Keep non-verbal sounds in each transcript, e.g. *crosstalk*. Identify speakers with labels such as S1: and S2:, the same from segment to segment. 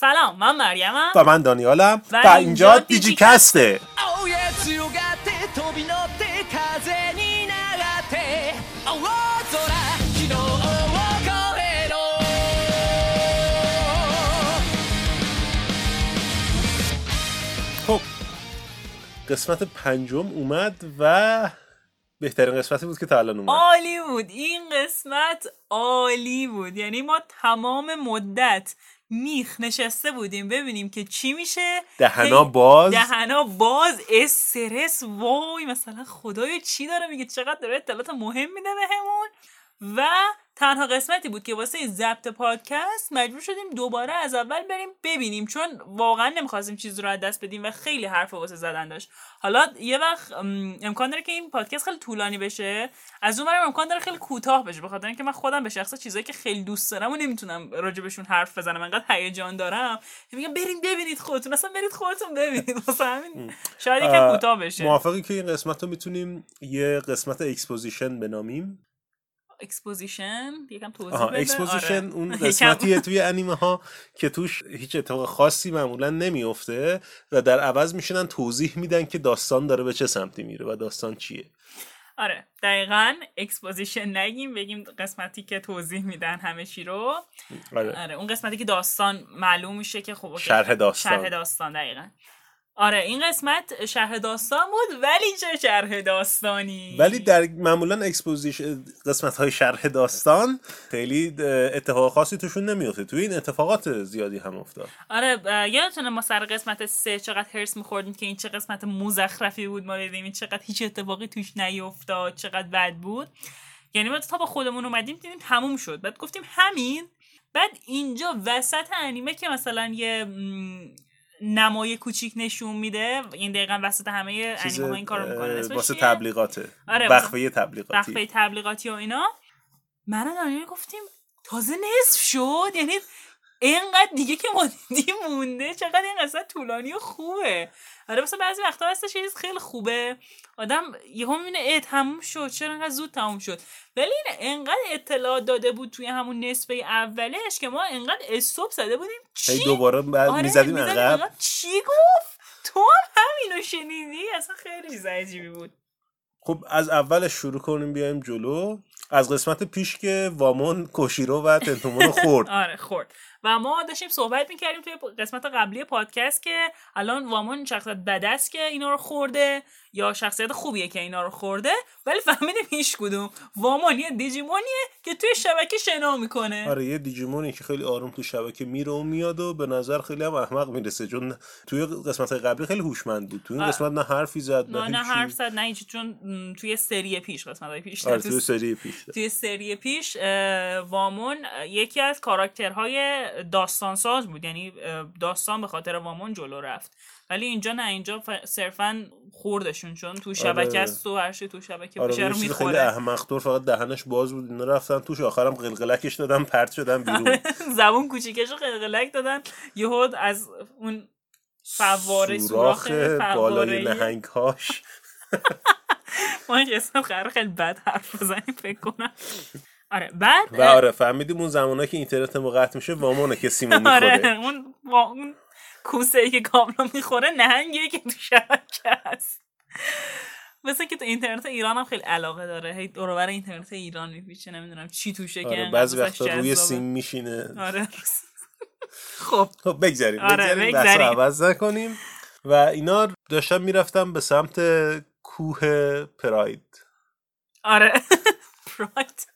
S1: سلام من مریمم
S2: و من دانیالم.
S1: و اینجا
S3: دیجیکسته
S2: خب، قسمت پنجم اومد و بهترین قسمتی بود که تا الان اومد.
S1: عالی بود. این قسمت عالی بود. یعنی ما تمام مدت میخ نشسته بودیم ببینیم که چی میشه.
S2: دهنا باز.
S1: دهنا باز. استرس. وای مثلا خدایا چی داره میگه؟ چقدر داره اطلاعات مهم میده بهمون. و تنها قسمتی بود که واسه ضبط پادکست مجبور شدیم دوباره از اول بریم ببینیم چون واقعا نمی‌خواستیم چیز رو از دست بدیم و خیلی حرف واسه زدن داشت. حالا یه وقت ام، امکان داره که این پادکست خیلی طولانی بشه. از اون برم امکان داره خیلی کوتاه بشه بخاطر اینکه من خودم به شخص چیزایی که خیلی دوست دارم و نمی‌تونم راجبشون حرف بزنم انقدر هیجان دارم. میگم بریم ببینید خودتون اصلا برید خودتون ببینید. واسه همین شاید یکم کوتاه بشه.
S2: موافقی که این قسمت رو می‌تونیم یه قسمت exposition بنامیم.
S1: exposition یکم توضیح
S2: آها
S1: بده
S2: exposition
S1: آره.
S2: اون *laughs* قسمتیه توی انیمه ها که توش هیچ اتفاق خاصی معمولا نمیفته و در عوض میشنن توضیح میدن که داستان داره به چه سمتی میره و داستان چیه
S1: آره دقیقا exposition نگیم بگیم قسمتی که توضیح میدن همه چی رو
S2: آره.
S1: آره اون قسمتی که داستان معلوم میشه که خب.
S2: شرح داستان.
S1: شرح داستان دقیقا آره این قسمت شرح داستان بود ولی چه شرح داستانی؟
S2: ولی در معمولا exposition قسمت های شرح داستان خیلی اتفاق خاصی توشون نمیفته توی این اتفاقات زیادی هم افتاد.
S1: آره یادتونه ما سر قسمت سه چقدر حرص میخوردیم که این چه قسمت مزخرفی بود ما دیدیم این چقدر هیچ اتفاقی توش نیفتاد چقدر بد بود. یعنی ما تا با خودمون اومدیم دیدیم تموم شد. بعد گفتیم همین بعد اینجا وسط انیمه که مثلا یه نمای کوچیک نشون میده. این دقیقا وسط همه انیمه ها این کارو می‌کنه.
S2: واسه؟ تبلیغاته.
S1: آره،
S2: تبلیغاتی.
S1: بخبه تبلیغاتی و اینا. من و دانیال گفتیم تازه نصف شد. یعنی اینقدر دیگه که ما دیدیم مونده چقدر این قصه طولانی و خوبه. آره مثلا بعضی وقتا هستش چیز خیلی خوبه. آدم یهو می‌بینه اه تموم شد چرا انقدر زود تموم شد؟ ولی این انقدر اطلاع داده بود توی همون نصفه اولش که ما انقدر استوب زده بودیم. چی؟
S2: دوباره بعد
S1: آره،
S2: می‌زدیم عقب.
S1: چی گفت؟ تو هم همینو شنیدی؟ اصلا خیلی چیز عجیبی بود.
S2: خب از اولش شروع کنیم بیایم جلو. از قسمت پیش که وامون کوشیرو و تنتومون خورد. *laughs*
S1: آره خورد. و ما داشتیم صحبت می‌کردیم توی قسمت قبلی پادکست که الان وامون شخصیت بد است که اینا رو خورده. یا شخصیت خوبیه که اینا رو خورده ولی فهمیدیم هیچ کدوم. وامون یه دیجیمونیه که توی شبکه شنا می‌کنه.
S2: آره یه دیجیمونی که خیلی آروم تو شبکه میره و میاد و به نظر خیلی هم احمق می‌رسه. چون توی قسمت قبلی خیلی هوشمند بود. توی این. قسمت نه حرفی زد
S1: نه
S2: نه.
S1: حرف زد نه هیچی چون توی سری پیش قسمت پیش.
S2: آره توی سری پیش.
S1: توی سری پیش وامون یکی از کاراکترهای داستان ساز بود. یعنی داستان به خاطر وامون جلو رفت. ولی اینجا نه اینجا ف- صرفا خوردشون چون تو شبکه
S2: آره.
S1: است و هر چی تو شبکه
S2: آره
S1: باشه رو
S2: چیز خیلی
S1: می‌خوره.
S2: احمق فقط دهنش باز بود اینا رفتن توش آخرم قلقلکش دادن پرت شدن بیرون. *laughs*
S1: زبون کوچیکش رو قلقلک دادن. یهو از اون فواره سوراخ
S2: بالای نهنگاش *laughs*
S1: ما این قسمت قرار خیلی بد حرف بزنیم فکر کنم. آره بعد
S2: و آره فهمیدیم اون زمانه که اینترنت ما قطع میشه وامونه که سیمو *laughs*
S1: آره
S2: می‌خوره.
S1: اون با اون کوسه ای که کابلا می‌خوره نهنگیه که تو شبکه هست. مثل که تو اینترنت ایران هم خیلی علاقه داره. هی دور و بر اینترنت ایران میپیچه نمی‌دونم چی توشه که
S2: آره
S1: انقدر
S2: بعضی وقتا روی. سیم میشینه.
S1: آره. *laughs* خب.
S2: خب بگذاریم
S1: آره،
S2: بگذاریم بحث. عوض نکنیم. و اینا داشتن می‌رفتن به سمت کوه پراید.
S1: آره. *laughs* پراید.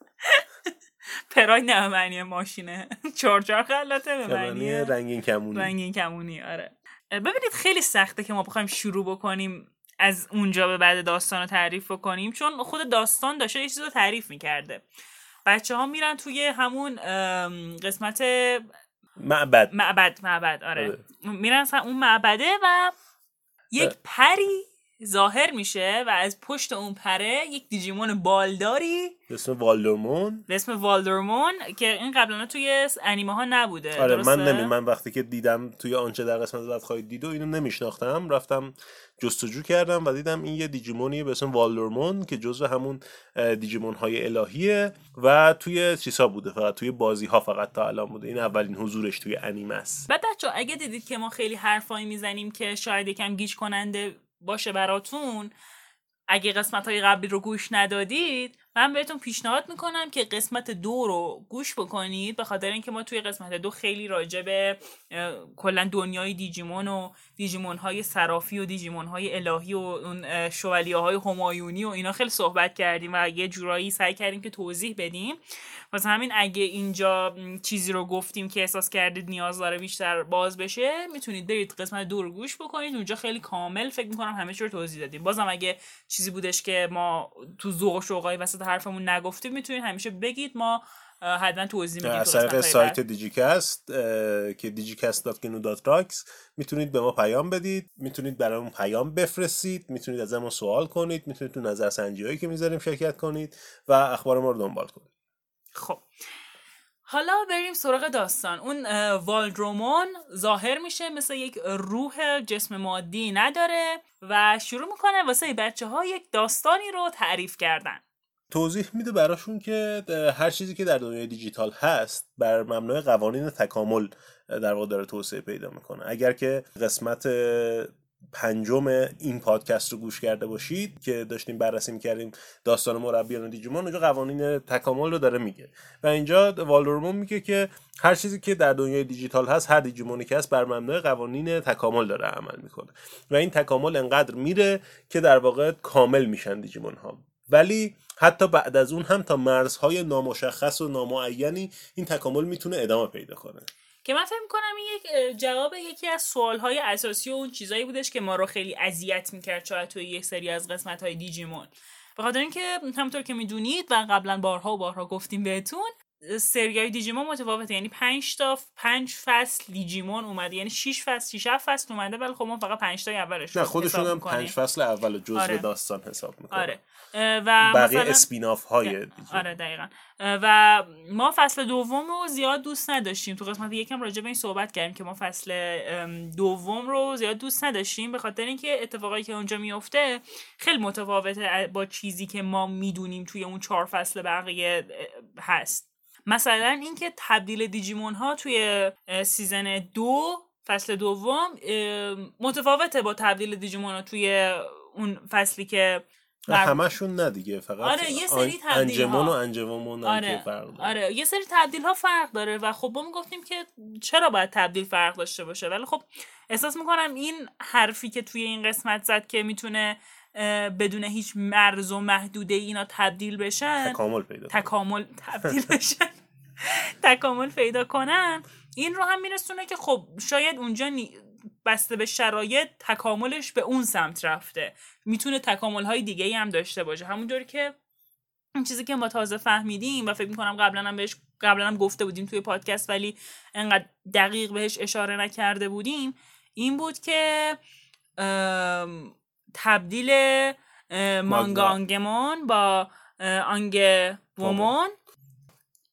S1: پراید نه معنی ماشینه. *laughs* چارچار خلاته به معنی
S2: رنگین کمونی.
S1: رنگین کمونی آره. ببینید خیلی سخته که ما بخوایم شروع بکنیم از اونجا به بعد داستان رو تعریف بکنیم چون خود داستان داشته یه چیز رو تعریف می‌کرده. بچه ها میرن توی همون قسمت
S2: معبد.
S1: معبد معبد آره.
S2: آره.
S1: میرن اون معبده و یک. پری ظاهر میشه و از پشت اون پره یک دیجیمون بالداری
S2: به اسم والدرمون
S1: به اسم والدرمون که این قبلا توی انیمه ها نبوده.
S2: آره
S1: درسته؟
S2: من نمی من وقتی که دیدم توی آنچه در قسمت بعد خواهید دید و اینو نمیشناختم رفتم جستجو کردم و دیدم این یه دیجیمونیه به اسم والدرمون که جزو همون دیجیمون های الهیه و توی چیزها بوده فقط توی بازی ها فقط تا الان بوده. این اولین حضورش توی انیمه است.
S1: بعد اگه دیدید که ما خیلی حرفایی می‌زنیم که شاید یکم گیج کننده باشه براتون اگه قسمت های قبلی رو گوش ندادید من بهتون پیشنهاد می‌کنم که قسمت دو رو گوش بکنید به خاطر اینکه ما توی قسمت دو خیلی راجع به کلا دنیای دیجیمون و دیجیمون های صرافی و دیجیمون های الهی و اون شوالیه های همایونی و اینا خیلی صحبت کردیم و یه جورایی سعی کردیم که توضیح بدیم. واسه همین اگه اینجا چیزی رو گفتیم که احساس کردید نیاز داره بیشتر باز بشه می‌تونید برید قسمت دو رو گوش بکنید. اونجا خیلی کامل فکر می‌کنم همه چی رو توضیح دادیم. بازم اگه چیزی بودش که ما تو ذوق و شوقای وسط حرفمون نگفتیم می‌تونید همیشه بگید. ما حتما توضیح میدیم
S2: از طریق سایت. دیجیکست که digicast.gnu.rocks می‌تونید به ما پیام بدید می‌تونید برامون پیام بفرستید می‌تونید از ما سوال کنید می‌تونید تو نظرسنجی هایی که می‌ذاریم شرکت کنید و اخبار ما رو دنبال کنید.
S1: خب. حالا بریم سراغ داستان. اون والدرومون ظاهر میشه مثل یک روح جسم مادی نداره و شروع می‌کنه واسه بچه ها یک داستانی رو تعریف کردن.
S2: توضیح میده براشون که هر چیزی که در دنیای دیجیتال هست بر مبنای قوانین تکامل در واقع داره توسعه پیدا می‌کنه. اگر که قسمت پنجم این پادکست رو گوش کرده باشید که داشتیم بررسی می‌کردیم داستان مربیان دیجیمون اونجا قوانین تکامل رو داره میگه. و اینجا والدورمون میگه که هر چیزی که در دنیای دیجیتال هست هر دیجیمونی که هست بر مبنای قوانین تکامل داره عمل می‌کنه. و این تکامل انقدر میره که در واقع کامل میشن دیجیمون ها ولی حتی بعد از اون هم تا مرزهای نامشخص و نامعینی این تکامل می‌تونه ادامه پیدا کنه.
S1: که من فکر می‌کنم این یک جواب یکی از سوالهای اساسی و اون چیزایی بودش که ما رو خیلی اذیت می‌کرد شاید توی یک سری از قسمت های دیجیمون. به خاطر اینکه همونطور که می‌دونید و قبلا بارها و بارها گفتیم بهتون سری های دیجیمون متفاوته. یعنی 5 تا 5 فصل دیجیمون اومده. یعنی 6 فصل 6 فصل اومده ولی خب ما فقط 5 تای اولش
S2: نه خودشون هم
S1: می‌کنیم.
S2: پنج فصل اول جزء
S1: آره.
S2: داستان حساب می‌کنه
S1: آره. و
S2: بقیه
S1: مثلا
S2: اسپیناف های دیجیمون.
S1: آره دقیقا. و ما فصل دوم رو زیاد دوست نداشتیم. تو قسمت یکم راجع به این صحبت کردیم که ما فصل دوم رو زیاد دوست نداشتیم. به خاطر اینکه اتفاقایی که اونجا میفته خیلی متفاوته با چیزی که ما می‌دونیم توی اون چهار فصل بقیه هست. مثلا اینکه تبدیل دیجیمون ها توی سیزن دو فصل دوم متفاوته با تبدیل دیجیمون ها توی اون فصلی که قبل-
S2: همشون نه دیگه فقط
S1: آره، یه سری تبدیل ها.
S2: انجمن و که
S1: آره
S2: فرق داره.
S1: آره یه سری تبدیل ها فرق داره و خب ما می‌گفتیم که چرا باید تبدیل فرق داشته باشه ولی خب احساس می‌کنم این حرفی که توی این قسمت زد که می‌تونه بدون هیچ مرز و محدوده اینا تبدیل بشن.
S2: تکامل پیدا.
S1: تکامل تبدیل بشن. تکامل پیدا کنن. این رو هم میرسونه که خب شاید اونجا نی- بسته به شرایط تکاملش به اون سمت رفته. می‌تونه تکامل های دیگه ای هم داشته باشه. همونطوری که این چیزی که ما تازه فهمیدیم و فکر می‌کنم قبلا هم بهش قبلا هم گفته بودیم توی پادکست ولی انقدر دقیق بهش اشاره نکرده بودیم این بود که تبدیل مانگا. آنگمون با آنگ وومون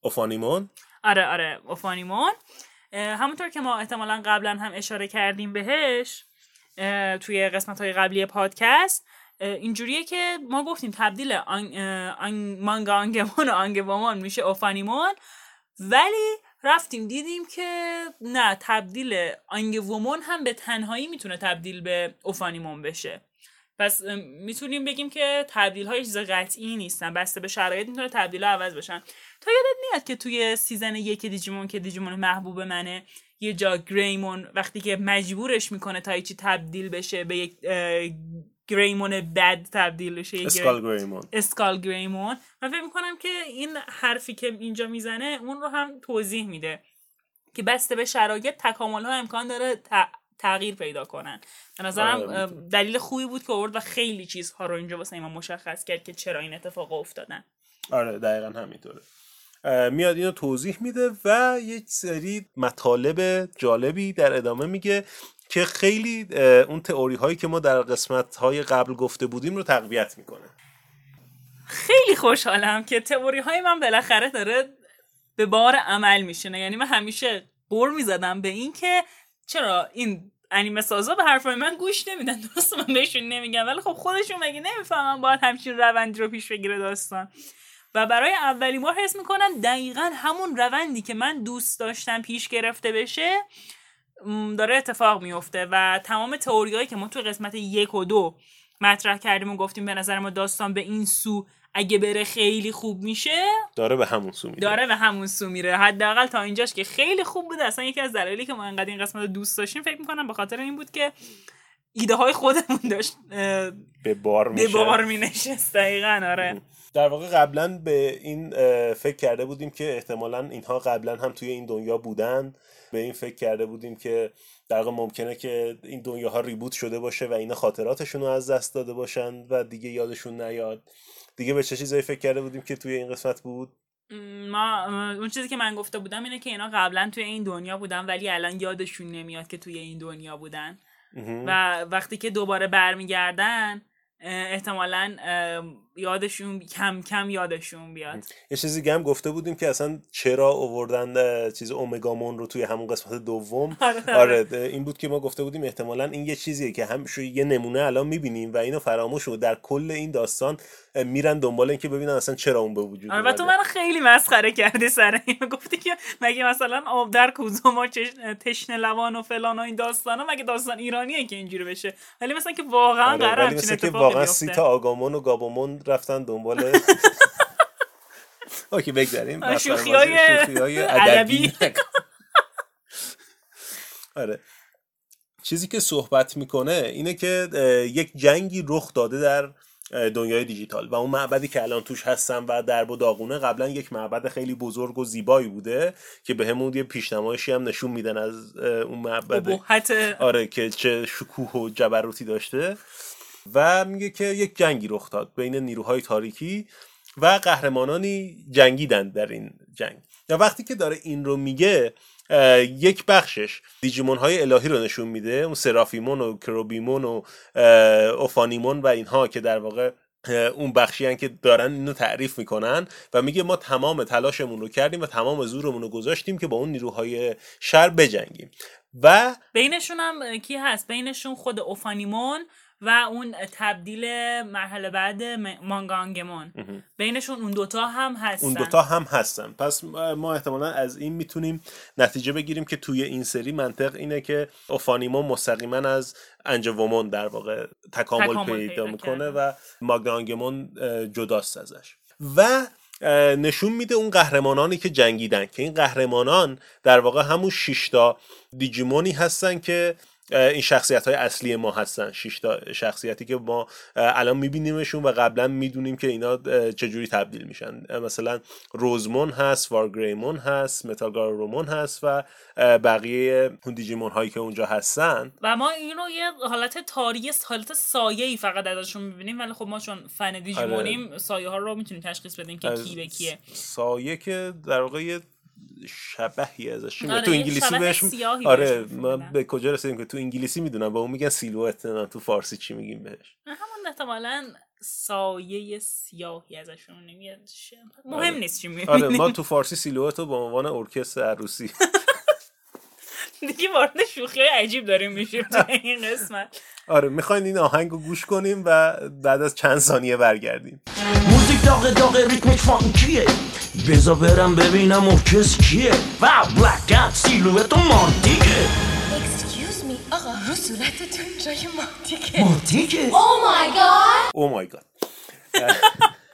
S2: اوفانیمون.
S1: آره آره اوفانیمون. همونطور که ما احتمالا قبلا هم اشاره کردیم بهش توی قسمت های قبلی پادکست اینجوریه که ما گفتیم تبدیل آن، آن، مانگا آنگمون و آنگوامون میشه اوفانیمون ولی رفتیم دیدیم که نه تبدیل آنگمون هم به تنهایی می‌تونه تبدیل به اوفانیمون بشه. پس می‌تونیم بگیم که تبدیل های چیز قطعی نیستن. بسته به شرایط می‌تونه تبدیل ها عوض بشن. تا یادت میاد که توی season یک دیجیمون که دیجیمون محبوب منه یه جا گریمون وقتی که مجبورش می‌کنه تا چی تبدیل بشه به یک گریمون بد تبدیل بشه
S2: اسکال گریمون.
S1: اسکال گریمون. من فکر می‌کنم که این حرفی که اینجا می‌زنه اون رو هم توضیح میده که بسته به شرایط تکامل ها امکان داره تغییر پیدا کنن. به نظرم
S2: آره،.
S1: دلیل خوبی بود که آورد و خیلی چیزها رو اینجا واسه ما مشخص کرد که چرا این اتفاق افتادن.
S2: آره دقیقا همینطوره. میاد اینو توضیح میده و یک سری مطالب جالبی در ادامه میگه که خیلی اون تئوری هایی که ما در قسمت های قبل گفته بودیم رو تقویت می‌کنه.
S1: خیلی خوشحالم که تئوری های من بالاخره داره به بار عمل میشینه. یعنی من همیشه قور می‌زدم به این که چرا این انیمه سازا به حرفای من گوش نمیدن؟ *laughs* درست من بهشون نمیگم. ولی خب خودشون مگه نمی‌فهمن باید همچین روندی رو پیش بگیره داستان. و برای اولین بار حس می‌کنم دقیقا همون روندی که من دوست داشتم پیش گرفته بشه داره اتفاق میفته و تمام تئوریایی که ما تو قسمت یک و دو مطرح کردیم و گفتیم به نظر ما داستان به این سو اگه بره خیلی خوب میشه
S2: داره به همون سو میره
S1: داره به همون سو میره. حداقل تا اینجاش که خیلی خوب بوده اصلا یکی از دلایلی که ما انقدر این قسمت رو دوست داشتیم فکر می‌کنم به خاطر این بود که ایده های خودمون داشت
S2: به بار
S1: به
S2: میشه.
S1: بار می نشست دقیقا آره.
S2: در واقع قبلا به این فکر کرده بودیم که احتمالا اینها قبلا هم توی این دنیا بودن. به این فکر کرده بودیم که در واقع ممکنه که این دنیاها ریبوت شده باشه و اینا خاطراتشون رو از دست داده باشن و دیگه یادشون نیاد. دیگه به چه چیزایی فکر کرده بودیم که توی این قسمت بود؟
S1: ما اون چیزی که من گفته بودم اینه که اینا قبلا توی این دنیا بودن ولی الان یادشون نمیاد که توی این دنیا بودن. و وقتی که دوباره برمیگردن احتمالا یادشون کم کم یادشون بیاد
S2: یه چیزی هم گفته بودیم که اصلا چرا اووردن چیز اومگامون رو توی همون قسمت دوم *laughs*
S1: آره.
S2: آره ده- این بود که ما گفته بودیم احتمالا این یه چیزیه که هم یه نمونه الان می‌بینیم و اینو فراموش شد در کل این داستان میرن دنبال این که ببینن اصلا چرا اون به وجود
S1: آره و تو. من خیلی مسخره کردی سر این *laughs* گفتی که مگه مثلا آب در کوزوما. تشنه لوان و فلان و این داستانا مگه داستان ایرانیه که اینجوری بشه ولی مثلا که واقعا
S2: آره،
S1: قرار
S2: واقعا. سی تا آگامون و گابامون رفتن دنبال *laughs* اوکی بگذاریم.
S1: شوخی‌های
S2: های *laughs*
S1: ادبی. *laughs*
S2: آره. چیزی که صحبت می‌کنه اینه که یک جنگی رخ داده در دنیای دیجیتال و اون معبدی که الان توش هستن و درب و داغونه قبلا یک معبد خیلی بزرگ و زیبایی بوده که به همون یه پیشنمایشی هم نشون میدن از اون معبد آره که چه شکوه و جبروتی داشته. و میگه که یک جنگی رخ داد بین نیروهای تاریکی و قهرمانانی جنگیدند در این جنگ. و وقتی که داره این رو میگه یک بخشش دیجیمون های الهی رو نشون میده اون سرافیمون و کروبیمون و اوفانیمون و اینها که در واقع اون بخشی که دارن اینو تعریف می‌کنن و میگه ما تمام تلاشمون رو کردیم و تمام زورمون رو گذاشتیم که با اون نیروهای شر بجنگیم. و
S1: بینشون هم کی هست؟ بینشون خود اوفانیمون و اون تبدیل مرحله بعد مانگانگمون بینشون اون دوتا هم هستن.
S2: اون دوتا هم هستن. پس ما احتمالا از این می‌تونیم نتیجه بگیریم که توی این سری منطق اینه که اوفانیمون مستقیما از انجومون در واقع تکامل,
S1: تکامل
S2: پیدا می‌کنه. و ماگانگمون اه، جداست ازش. و نشون میده اون قهرمانانی که جنگیدن که این قهرمانان در واقع همون شیشتا دیجیمونی هستن که این شخصیت های اصلی ما هستن. شیشتا شخصیتی که ما الان میبینیمشون و قبلا می‌دونیم که اینا چجوری تبدیل میشن. مثلا روزمون هست وارگریمون هست متاگارومون هست و بقیه دیجیمون هایی که اونجا هستن.
S1: و ما اینو یه حالت تاریه حالت سایه ای فقط ازشون می‌بینیم. ولی خب ما چون فن دیجیمونیم سایه ها رو می‌تونیم تشخیص بدیم که کی به کیه.
S2: سایه که در واقع شبهی ازش
S1: آره،
S2: تو انگلیسی بهش آره
S1: می‌دن.
S2: به کجا رسیدیم که تو انگلیسی می‌دونم با اون میگن سیلوت نه تو فارسی چی میگیم بهش؟
S1: همون احتمالا سایه سیاهی ازشون نمیاد مهم
S2: آره.
S1: نیست چی می‌بینیم
S2: آره ما تو فارسی سیلوت رو به عنوان ارکستر عروسی. *laughs*
S1: دیگه وارد شوخی عجیب داریم میشیم تو این قسمت.
S2: آره می‌خواین این آهنگ رو گوش کنیم و بعد از چند ثانیه برگردیم.
S4: داغ داغ ریتمش فانکیه بزا برم ببینم ارکست کیه. و بلک سیلویت و مانتیکه
S5: Excuse me آقا رو صورتتون جای مانتیکه
S4: مانتیکه
S2: او مای گاد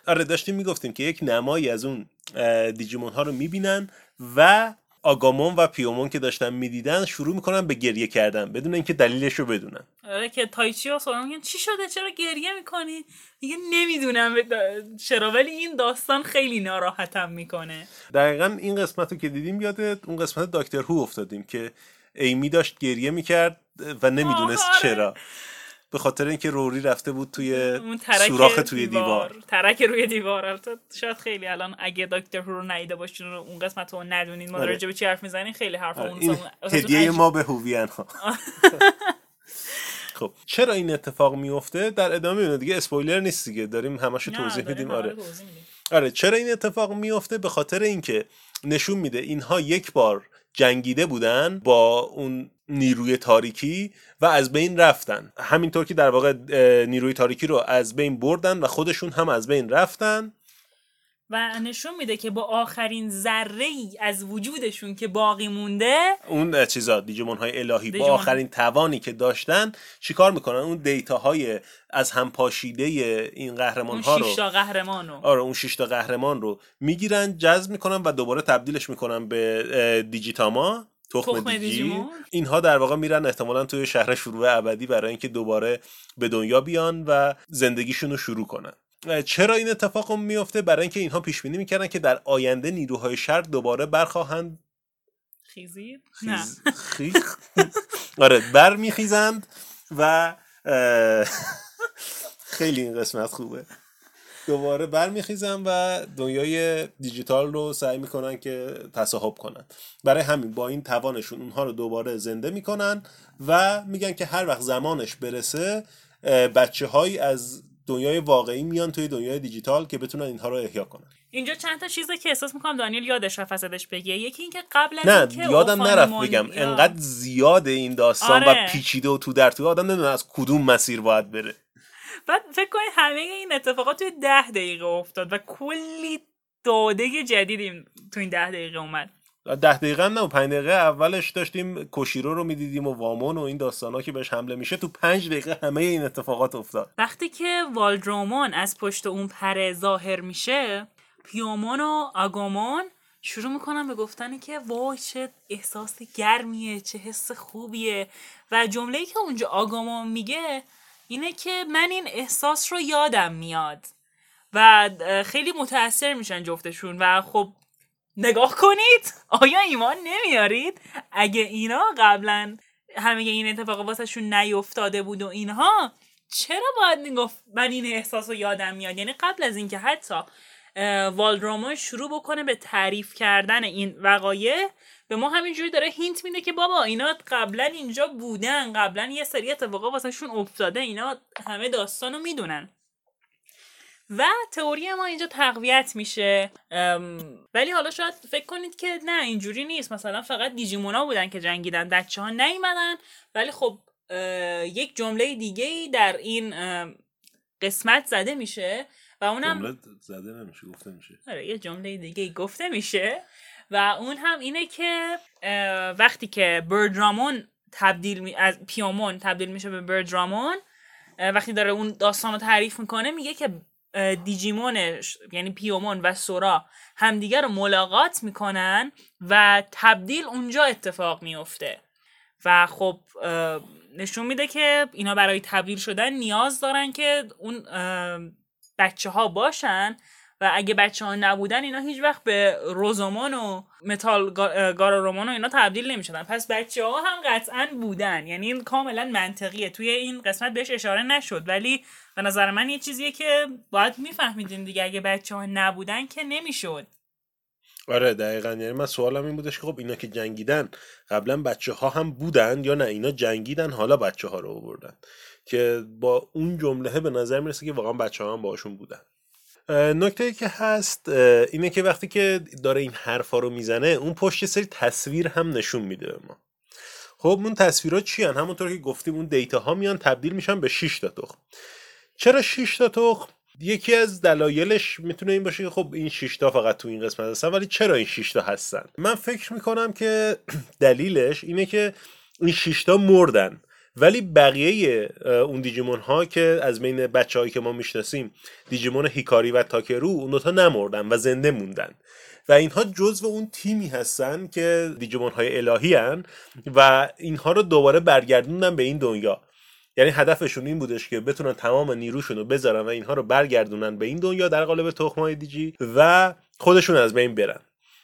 S2: آره داشتیم می‌گفتیم که یک نمایی از اون دیجیمون ها رو می‌بینن و آگامون و پیومون که داشتن می‌دیدن شروع می‌کنن به گریه کردن بدون اینکه دلیلش رو بدونن.
S1: آره که تایچی و میگن چی شده؟ چرا گریه می‌کنی؟ دیگه نمی‌دونم. چرا؟ ولی این داستان خیلی ناراحتم می‌کنه.
S2: دقیقا این قسمت رو که دیدیم یاد اون قسمت دکتر هو افتادیم که ایمی داشت گریه می‌کرد و نمی‌دونست
S1: آره.
S2: چرا. به خاطر اینکه روری رفته بود توی سوراخ توی دیوار.
S1: ترک روی دیوار. البته شاید خیلی الان اگه دکتر هو رو ندیده باشین و اون قسمت رو ندونین. ما
S2: آره.
S1: راجع به چی حرف می‌زنین خیلی حرف
S2: آره،
S1: اون
S2: هدیه ما به هوویان ها. *laughs* خب. چرا این اتفاق میفته در ادامه می‌بینید دیگه اسپویلر نیست دیگه. داریم همشو توضیح میدیم. آره.
S1: رو.
S2: آره. چرا این اتفاق میفته به خاطر اینکه نشون میده اینها یک بار جنگیده بودن با اون نیروی تاریکی و از بین رفتن. همینطور که در واقع نیروی تاریکی رو از بین بردن و خودشون هم از بین رفتن.
S1: و نشون میده که با آخرین ذره ای از وجودشون که باقی مونده
S2: اون چیزا دیجیمون های الهی با
S1: دیجیمون.
S2: آخرین توانی که داشتن چیکار می‌کنن؟ اون دیتا های از هم پاشیده این قهرمان
S1: اون
S2: ها رو
S1: شیشتا قهرمان رو.
S2: آره اون شش تا قهرمان رو می‌گیرن جذب می‌کنن و دوباره تبدیلش می‌کنن به دیجیتاما تخم,
S1: تخم
S2: دیجی
S1: دیجیمون.
S2: اینها در واقع میرن احتمالا توی شهر شروع ابدی برای اینکه دوباره به دنیا بیان و زندگیشون رو شروع کنن. چرا این اتفاق میفته برای اینکه اینها پیش بینی می‌کردن که در آینده نیروهای شر دوباره برخواهند.
S1: خیزید؟ نه.
S2: خیز... خیخ آره بر میخیزند و خیلی این قسمت خوبه. دوباره برمیخیزن و دنیای دیجیتال رو سعی می‌کنن که تصاحب کنن. برای همین با این توانشون اونها رو دوباره زنده می‌کنن و میگن که هر وقت زمانش برسه بچه های از دنیای واقعی میان توی دنیای دیجیتال که بتونن اینها رو احیا کنن.
S1: اینجا چند تا چیزه که احساس می‌کنم دانیل یادش رفت ازش بگه. یکی اینکه قبل از
S2: نه یادم نرفت بگم.
S1: یا-
S2: انقدر زیاد این داستان
S1: آره.
S2: و پیچیده و تو در توی آدم نمی‌دونه از کدوم مسیر باید بره.
S1: بعد فکر کنید همه این اتفاقات توی ده دقیقه افتاد و کلی داده جدید این- تو این ده دقیقه اومد.
S2: ده دقیقه هم نه پنج دقیقه اولش داشتیم کوشیرو رو می‌دیدیم و وامون و این داستانا که بهش حمله میشه. تو پنج دقیقه همه این اتفاقات افتاد.
S1: وقتی که والدرومان از پشت اون پره ظاهر میشه پیومان و آگامان شروع می‌کنن به گفتن که وای چه احساس گرمیه چه حس خوبیه. و جمله‌ای که اونجا آگامان میگه اینه که من این احساس رو یادم میاد و خیلی متاثر میشن جفتشون. و خب نگاه کنید. آیا ایمان نمیارید؟ اگه اینا قبلا همه این اتفاق واسهشون نیفتاده بود و اینها چرا باید می‌گفت من این احساس رو یادم میاد؟ یعنی قبل از اینکه حتی اه، والدراما شروع بکنه به تعریف کردن این وقایع به ما همینجوری داره هینت میده که بابا اینا قبلا اینجا بودن قبلا یه سری اتفاقا واسهشون افتاده اینا همه داستان رو می‌دونن. و تئوری ما اینجا تقویت میشه. ولی حالا شاید فکر کنید که نه اینجوری نیست. مثلا فقط دیجیمونا بودن که جنگیدن بچه ها نیومدن. ولی خب یک جمله دیگه ای در این قسمت زده میشه و اونم
S2: زده نمیشه گفته میشه.
S1: آره یه جمله دیگه گفته میشه. و اون هم اینه که وقتی که بردرامون تبدیل می... از پیومون تبدیل میشه به بردرامون وقتی داره اون داستان رو تعریف می‌کنه میگه که اه، دیجیمونش یعنی پیومون و سورا همدیگه رو ملاقات می‌کنن و تبدیل اونجا اتفاق میفته و خب نشون میده که اینا برای تبدیل شدن نیاز دارن که اون بچه ها باشن و اگه بچه ها نبودن اینا هیچ وقت به روزومان و متال گا- گارارومان و اینا تبدیل نمی‌شدن. پس بچه ها هم قطعا بودن. یعنی این کاملا منطقیه. توی این قسمت بهش اشاره نشد. ولی به نظر من یه چیزیه که باید میفهمیدین دیگه. اگه بچه ها نبودن که نمی‌شد.
S2: آره دقیقا. یعنی من سوالم این بودش که خب اینا که جنگیدن قبلا بچه ها هم بودن یا نه؟ اینا جنگیدن حالا بچه ها رو آوردن. که با اون جمله به نظر می‌رسه که واقعا بچه ها هم باشون بودن. نکته ای که هست اینه که وقتی که داره این حرفا رو می‌زنه اون پشت سری تصویر هم نشون میده به ما. خب اون تصویرها چی هن؟ همونطور که گفتیم اون دیتا ها میان تبدیل میشن به 6 تا تخم. چرا 6 تا تخم؟ یکی از دلایلش می‌تونه این باشه که خب این 6 تا فقط تو این قسمت هستن ولی چرا این 6 تا هستن؟ من فکر می‌کنم که *clears throat* دلیلش اینه که این 6 تا مردن. ولی بقیه اون دیجیمون ها که از بین بچه هایی که ما می‌شناسیم دیجیمون هیکاری و تاکرو اون دوتا نمردن و زنده موندن. و اینها جزو اون تیمی هستن که دیجیمون های الهی هن و اینها رو دوباره برگردوندن به این دنیا. یعنی هدفشون این بودش که بتونن تمام نیروشون رو بذارن و اینها رو برگردونن به این دنیا در قالب تخمای دیجی و خودشون از بین برن.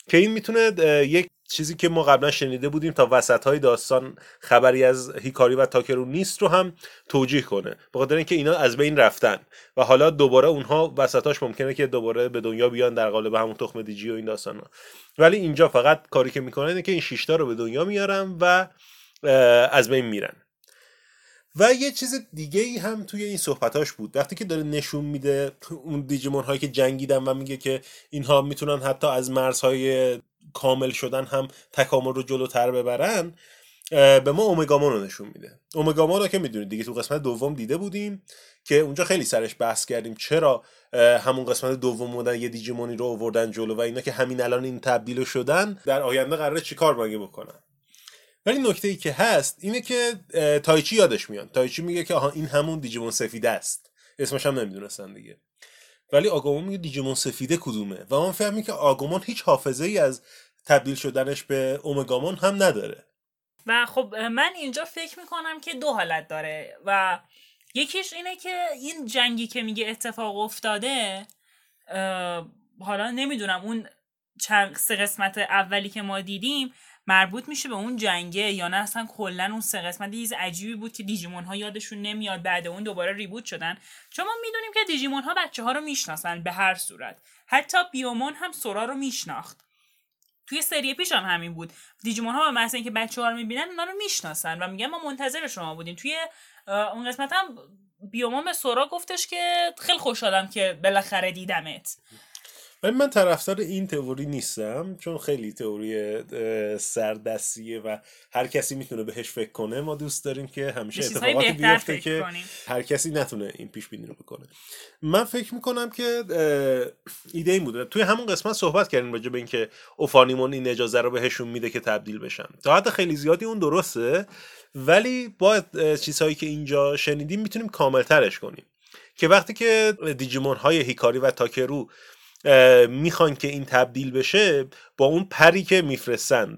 S2: که این می‌تونه یک چیزی که ما قبلا شنیده بودیم تا وسط های داستان خبری از هیکاری و تاکرو نیست رو هم توجیه کنه. به خاطر اینکه اینا از بین رفتن و حالا دوباره اونها وسطاش ممکنه که دوباره به دنیا بیان در قالب همون تخم دیجی و این داستان ها. ولی اینجا فقط کاری که می‌کنه اینه که این شیشتا رو به دنیا میارن و از بین میرن. و یه چیز دیگه ای هم توی این صحبتاش بود. وقتی که داره نشون میده اون دیجیمون هایی که جنگیدن و میگه که اینها می‌تونن حتی از مرزهای کامل شدن هم تکامل رو جلوتر ببرن به ما اومگامون رو نشون میده. اومگامون رو که می‌دونید دیگه تو قسمت دوم دیده بودیم که اونجا خیلی سرش بحث کردیم چرا همون قسمت دوم بودن یه دیجیمونی رو آوردن جلو و اینا که همین الان این تبدیل شدن در آینده قراره چیکار مگه بکنن؟ ولی نکته ای که هست اینه که تایچی یادش میاد. تایچی میگه که آها این همون دیجیمون سفیده است. اسمش هم نمی‌دونستن دیگه. ولی آگومون میگه دیجیمون سفیده کدومه؟ و ما فهمیم که آگومون هیچ حافظه ای از تبدیل شدنش به اومگامون هم نداره.
S1: و خب من اینجا فکر می‌کنم که دو حالت داره و یکیش اینه که این جنگی که میگه اتفاق افتاده حالا نمی‌دونم اون چند سه قسمت اولی که ما دیدیم مربوط میشه به اون جنگه یا نه؟ اصلا کلا اون سه قسمت یه عجیبی بود که دیجیمون ها یادشون نمیاد بعد اون دوباره ریبوت شدن. چون ما می‌دونیم که دیجیمون ها بچه ها رو می‌شناسن به هر صورت. حتی بیومون هم سورا رو میشناخت. توی سری پیش هم همین بود. دیجیمون ها به محض اینکه بچه ها رو می‌بینن اونا رو می‌شناسن و میگن ما منتظر شما بودیم. توی اون قسمت هم بیومون به سورا گفتش که خیلی خوشحالم که بالاخره دیدمت.
S2: ولی من طرفدار این تئوری نیستم چون خیلی تئوری سردستیه و هر کسی می‌تونه بهش فکر کنه. ما دوست داریم که همیشه اتفاقاتی بیفته که
S1: کنیم.
S2: هر کسی نتونه این پیش بینی رو بکنه. من فکر می‌کنم که ایده این بوده. توی همون قسمت صحبت کردیم راجع به اینکه اوفانیمون این اجازه رو بهشون میده که تبدیل بشن. تا حد خیلی زیادی اون درسته ولی با چیزهایی که اینجا شنیدیم می‌تونیم کاملترش کنیم. که وقتی که دیجیمون های هیکاری و تاکرو می‌خوان که این تبدیل بشه با اون پری که میفرستن.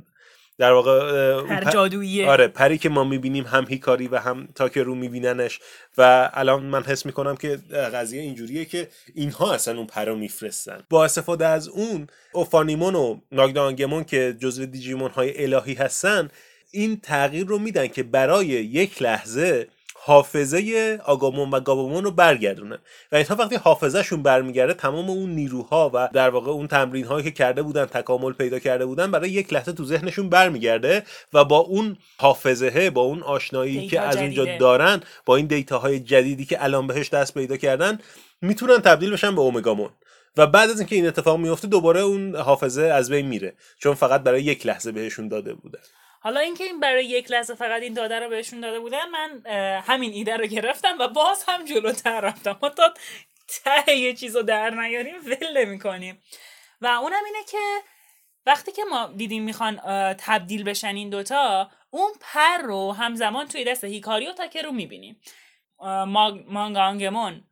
S2: در واقع پر-
S1: جادوییه
S2: آره پری که ما می‌بینیم هم هیکاری و هم تاکرو میبیننش. و الان من حس می‌کنم که قضیه اینجوریه که اینها اصلا اون پر رو میفرستن. با استفاده از اون اوفانیمون و ناگدانگمون که جزو دیجیمون های الهی هستن این تغییر رو میدن که برای یک لحظه حافظه آگامون و گابامون رو برگردونن و اینها وقتی حافظهشون برمیگرده تمام اون نیروها و در واقع اون تمرین هایی که کرده بودن تکامل پیدا کرده بودن برای یک لحظه تو ذهنشون برمیگرده و با اون حافظه با اون آشنایی که از اونجا. دارن با این دیتاهای جدیدی که الان بهش دست پیدا کردن می‌تونن تبدیل بشن به اومگامون. و بعد از اینکه این اتفاق میفته دوباره اون حافظه از بین میره. چون فقط برای یک لحظه بهشون داده بودن
S1: حالا اینکه این برای یک لحظه فقط این داده رو بهشون داده بودن من همین ایده رو گرفتم و باز هم جلوتر رفتم. ما تا ته یه چیز رو در نیاریم ول نمی کنیم و اونم اینه که وقتی که ما دیدیم می‌خوان تبدیل بشن این دوتا اون پر رو همزمان توی دست هیکاری و تاکرو می‌بینیم. مانگانگمون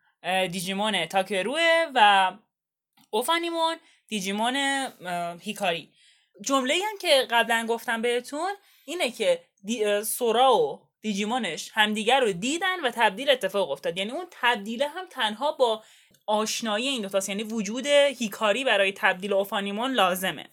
S1: دیجیمون تاکروه و اوفانیمون دیجیمون هیکاری. جمله هم که قبلا گفتم بهتون اینه که سورا و دیجیمونش همدیگر رو دیدن و تبدیل اتفاق افتاد. یعنی اون تبدیله هم تنها با آشنایی این دوتاست. یعنی وجود هیکاری برای تبدیل اوفانیمون لازمه.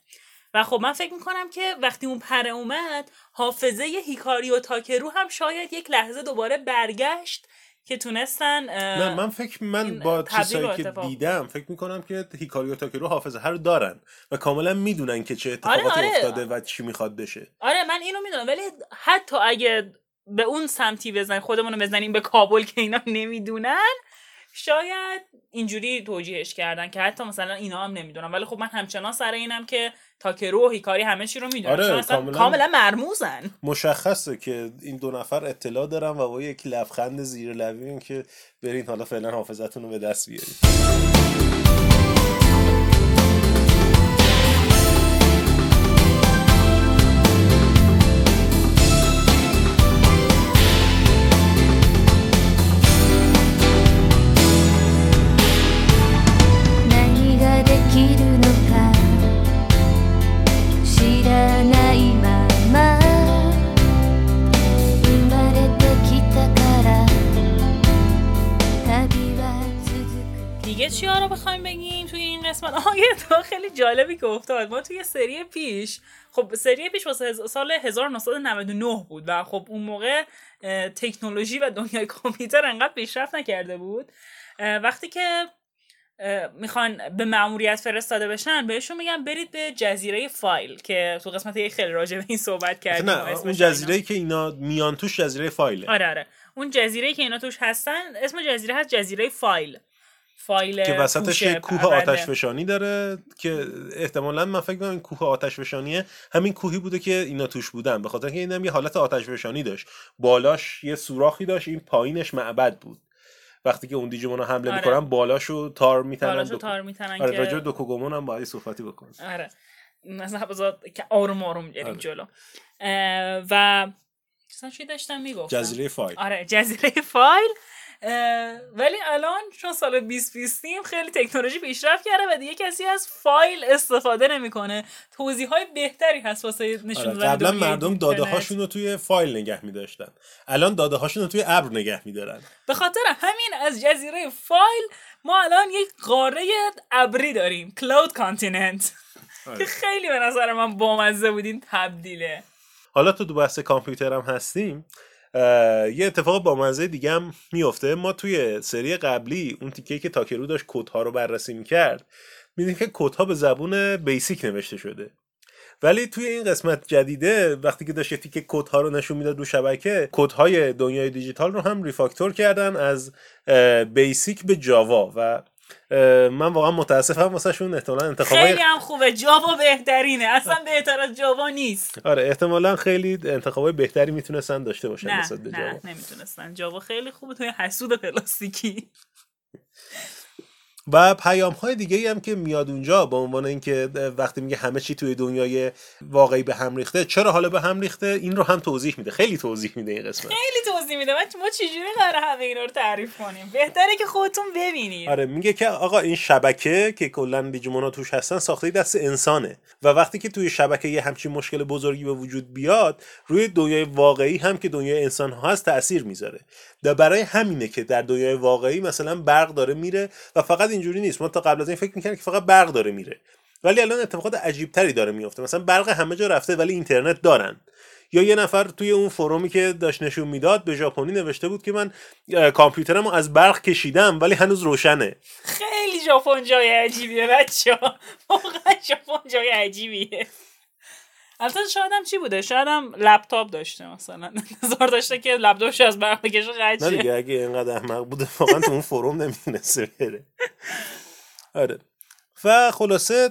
S1: و خب من فکر می‌کنم که وقتی اون پر اومد حافظه هیکاری و تاکرو هم شاید یک لحظه دوباره برگشت که تونستن
S2: نه من فکر من با چیزایی که دیدم فکر می‌کنم که هیکاری و تاکرو حافظه هر دارن و کاملا می‌دونن که چه اتفاقاتی
S1: آره.
S2: افتاده و چی می‌خواد بشه
S1: آره من اینو می‌دونم ولی حتی اگه به اون سمتی بزنیم خودمون رو بزنیم به کابل که اینا نمی‌دونن شاید اینجوری توجیهش کردن که حتی مثلا اینا هم نمی‌دونن ولی خب من همچنان سر اینم که تاکرو و هیکاری همه چی رو می‌دونن
S2: آره، کاملا.
S1: کاملا مرموزن
S2: مشخصه که این دو نفر اطلاع دارن و با یک لبخند زیر لبی که برین حالا فعلا حافظتون رو به دست بیارید「
S1: خیلی جالبی که افتاد. ما توی سری پیش خب سری پیش واسه سال 1999 بود و خب اون موقع تکنولوژی و دنیای کامپیوتر انقدر پیشرفت نکرده بود. وقتی که می‌خوان به مأموریت فرستاده بشن بهشون میگن برید به جزیره فایل که تو قسمت یک خیلی راجع به این صحبت کردیم.
S2: نه اون
S1: و اینا.
S2: جزیره که اینا میان توش جزیره فایله.
S1: آره آره. اون جزیره که اینا توش هستن اسم جزیره هست جزیره فایل. فایل
S2: که وسطش یه کوه. آتش فشانی داره که احتمالا من فکر کنم این کوه آتش فشانیه همین کوهی بوده که اینا توش بودن. به خاطر که اینم یه حالت آتش فشانی داشت. بالاش یه سوراخی داشت. این پایینش معبد بود. وقتی که اون دیجیمون حمله
S1: آره.
S2: می‌کنن بالاشو تار میتنن.
S1: بالاشو تار می‌تنن
S2: آره راجع به دوکوگومون هم باید صحبتی بکنیم.
S1: آره. مثلا بذار که آروم آروم بریم
S2: آره.
S1: جلو. و چی داشتم می‌گفتم؟
S2: جزیره فایل.
S1: آره جزیره فایل. ولی الان چون سال 2020 ایم خیلی تکنولوژی پیشرفت کرده و دیگه کسی از فایل استفاده نمی‌کنه توضیح های بهتری هست واسه نشون
S2: آره. قبلا مردم. داده هاشون رو توی فایل نگه میداشتن الان داده هاشون رو توی ابر نگه میدارن
S1: به خاطر همین از جزیره فایل ما الان یک قاره ابری داریم cloud continent
S2: آره.
S1: که خیلی به نظر من بامزه بود این تبدیله
S2: حالا تو دو بحث کامپیوتر هم هستیم یه اتفاق با مزه دیگه هم میفته ما توی سری قبلی اون تیکه که تاکرو داشت کدها رو بررسی می‌کرد میدیم که کدها به زبون بیسیک نوشته شده. ولی توی این قسمت جدیده وقتی که داشت یه تیکه کدها رو نشون می‌داد رو شبکه کدهای دنیای دیجیتال رو هم ریفاکتور کردن از بیسیک به جاوا و من واقعا متاسفم واسه شون احتمالا انتخابای
S1: خیلی هم خوبه. جاوا بهترینه. اصلا بهتر از جاوا نیست.
S2: آره احتمالا خیلی انتخابای بهتری می‌تونستن داشته باشن
S1: نه نه
S2: جاوا.
S1: نمی‌تونستن. جاوا خیلی خوبه. توی حسود پلاستیکی.
S2: و پیام های دیگه ای هم که میاد اونجا به عنوان اینکه وقتی میگه همه چی توی دنیای واقعی به هم ریخته چرا حالا به هم ریخته؟ این رو هم توضیح میده. خیلی توضیح میده این قسمت.
S1: خیلی توضیح میده. ما چجوری قرار همه اینا رو تعریف کنیم؟ بهتره که خودتون ببینید.
S2: آره میگه که آقا این شبکه که کلا دیجیمونا توش هستن ساخته دست انسانه. و وقتی که توی شبکه یه همچین مشکل بزرگی به وجود بیاد روی دنیای واقعی هم که دنیای انسان ها هست تاثیر می‌ذاره. و برای همینه که در دنیای واقعی مثلا برق داره میره و فقط اینجوری نیست. ما تا قبل از این فکر می‌کنیم که فقط برق داره میره. ولی الان اتفاقات عجیب تری داره میفته مثلا برق همه جا رفته ولی اینترنت دارن. یا یه نفر توی اون فرومی که داشت نشون می‌داد به ژاپنی نوشته بود که من اه، کامپیوترمو از برق کشیدم ولی هنوز روشنه.
S1: خیلی ژاپن جای عجیبیه بچه واقعا ژاپن جای عجیبیه. البته شاید هم چی بوده؟ شاید هم لپتاپ داشته مثلا. انتظار داشته که لپتاپش از برق بکشه
S2: نه
S1: قطع شه.
S2: دیگه اگه اینقدر احمق بوده واقعا تو اون فروم نمی‌تونسته بره. آره. و خلاصه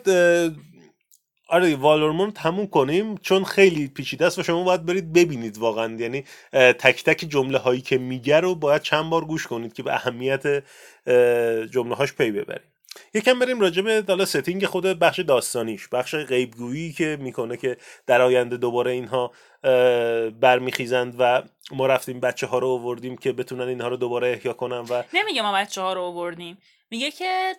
S2: آره والورمون تموم کنیم چون خیلی پیچیده است و شما باید برید ببینید واقعا. یعنی تک تک جمله هایی که میگه رو باید چند بار گوش کنید که به اهمیت اه، جمله هاش پی ببرید. یکم بریم راجع به حالا setting خود بخش داستانیش بخش غیبگویی که می‌کنه که در آینده دوباره اینها برمیخیزند و ما رفتیم بچه ها رو آوردیم که بتونن اینها رو دوباره احیا کنن و
S1: نمیگه ما بچه ها رو آوردیم. میگه که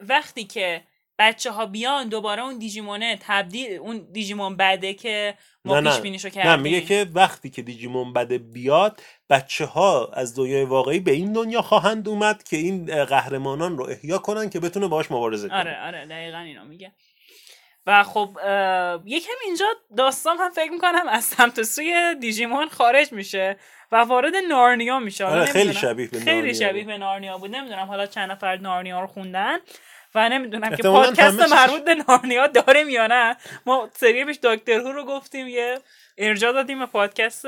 S1: وقتی که بچه ها بیان دوباره اون دیجیمونه تبدیل اون دیجیمون بده که ما
S2: نه
S1: پیش
S2: نه.
S1: بینیشو کردیم
S2: نه میگه که وقتی که دیجیمون بده بیاد بچه ها از دنیای واقعی به این دنیا خواهند اومد که این قهرمانان رو احیا کنن که بتونه باهاش مبارزه کنه.
S1: آره آره دقیقا اینو میگه. و خب یکم اینجا داستان هم فکر می‌کنم از سمت سوی دیجیمون خارج میشه و وارد نارنیا میشه.
S2: آره، خیلی. شبیه به
S1: خیلی
S2: نارنیا
S1: شبیه. به نارنیا بود. نمی‌دونم حالا چند نفر نارنیا رو خوندن. و نمی‌دونم که پادکست مربوط به نارنیا داریم یا نه. ما سری پیش دکتر هو رو گفتیم یه ارجاع دادیم به پادکست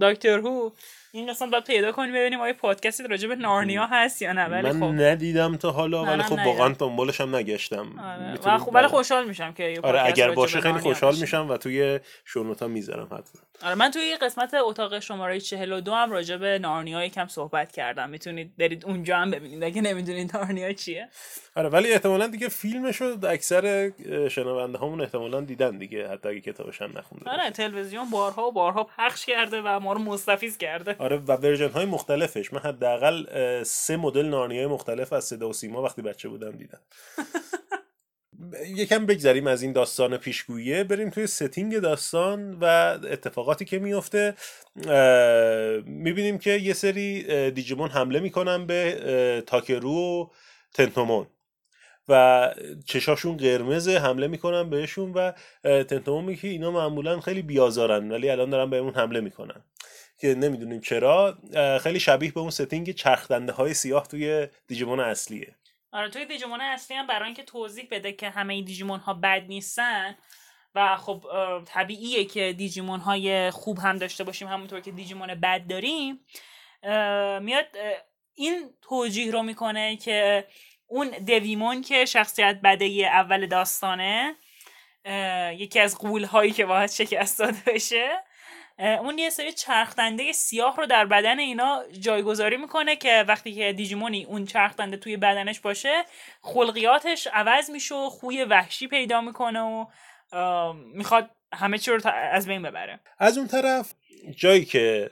S1: دکتر هو این قسمت باید پیدا کنیم ببینیم آیا پادکستی راجع به نارنیا هست یا نه ولی
S2: من
S1: خب
S2: ندیدم تا حالا ولی خب. واقعا دنبالش هم نگشتم
S1: آره. خب ولی خوشحال میشم که
S2: آره
S1: پادکست
S2: اگر باشه خیلی خوشحال. میشم و توی شونوتا می‌ذارم حتما
S1: آره من توی قسمت اتاق شماره 42 هم راجع به نارنیا یکم صحبت کردم می‌تونید برید اونجا هم ببینید اگه نمی‌دونید نارنیا چیه
S2: آره ولی احتمالا دیگه فیلمشو اکثر اه، شنونده هامون احتمالا دیدن دیگه حتی اگه کتابش هم نخونده
S1: آره. تلویزیون بارها و بارها پخش کرده و ما رو مستفیض کرده.
S2: آره و version های مختلفش. من حداقل سه مدل نارنیای مختلف از صدا و سیما وقتی بچه بودم دیدم. *laughs* یکم بگذریم از این داستان پیشگوییه بریم توی setting داستان و اتفاقاتی که میفته می‌بینیم که یه سری دیجیمون حمله می‌کنن به تاکرو و تنتومون. و چشاشون قرمزه حمله می‌کنن بهشون و اه، تنتومون میگه اینا معمولا خیلی بیازارن ولی الان دارن بهمون حمله می‌کنن. که نمی‌دونیم چرا. خیلی شبیه به اون ستینگ چرخدنده های سیاه توی دیجیمون اصلیه.
S1: آره توی دیجیمون اصلی هم برای اینکه توضیح بده که همه دیجیمون ها بد نیستن و خب طبیعیه که دیجیمون های خوب هم داشته باشیم همونطور که دیجیمون بد داریم میاد این توجیه رو می‌کنه که اون دویمون که شخصیت بده اول داستانه یکی از قول هایی که باید شکست داده بشه. اون یه سری چرخدنده سیاه رو در بدن اینا جایگذاری می‌کنه که وقتی که دیجیمونی اون چرخدنده توی بدنش باشه خلقیاتش عوض میشه و خوی وحشی پیدا می‌کنه و می‌خواد همه چی رو از بین ببره.
S2: از اون طرف جایی که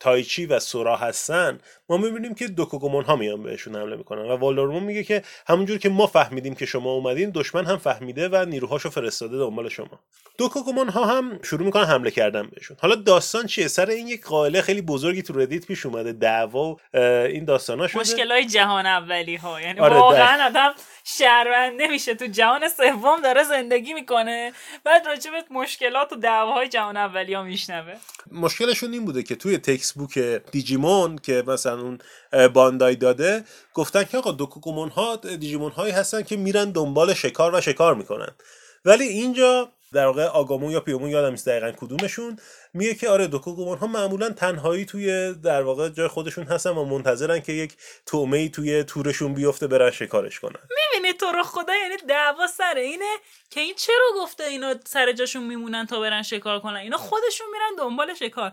S2: تایچی و سورا هستن ما می‌بینیم که دوکوگومون ها میان بهشون حمله می‌کنن و والدورمون میگه که همونجور که ما فهمیدیم که شما اومدین دشمن هم فهمیده و نیروهاشو فرستاده دنبال شما. دوکوگومون ها هم شروع می‌کنن حمله کردن بهشون. حالا داستان چیه؟ سر این یک قائله خیلی بزرگی تو ردیت پیش اومده دعوا و این داستانا شده.
S1: مشکل های جهان اولی ها یعنی
S2: آره،
S1: واقعا آدم شهرونده میشه تو جهان سوم داره زندگی می‌کنه. بعد راجبت مشکلات و دعواهای جهان اولی ها میشنوه.
S2: مشکلشون این بوده که توی تکس بوک دیجیمون که مثلا اون باندای داده گفتن که آقا دوکوگومون ها دیجیمون هایی هستن که میرن دنبال شکار و شکار می‌کنن. ولی اینجا در واقع آگامون یا پیومون یادم نیست دقیقا کدومشون. میگه که آره دوکوگومون ها معمولا تنهایی توی در واقع جای خودشون هستن و منتظرن که یک تومه ای توی تورشون بیفته برن شکارش کنن.
S1: می‌بینی تو رو خدا یعنی دعوا سر اینه که این چرا گفته اینا سر جاشون میمونن تا برن شکار کنن؟ اینا خودشون میرن دنبال شکار.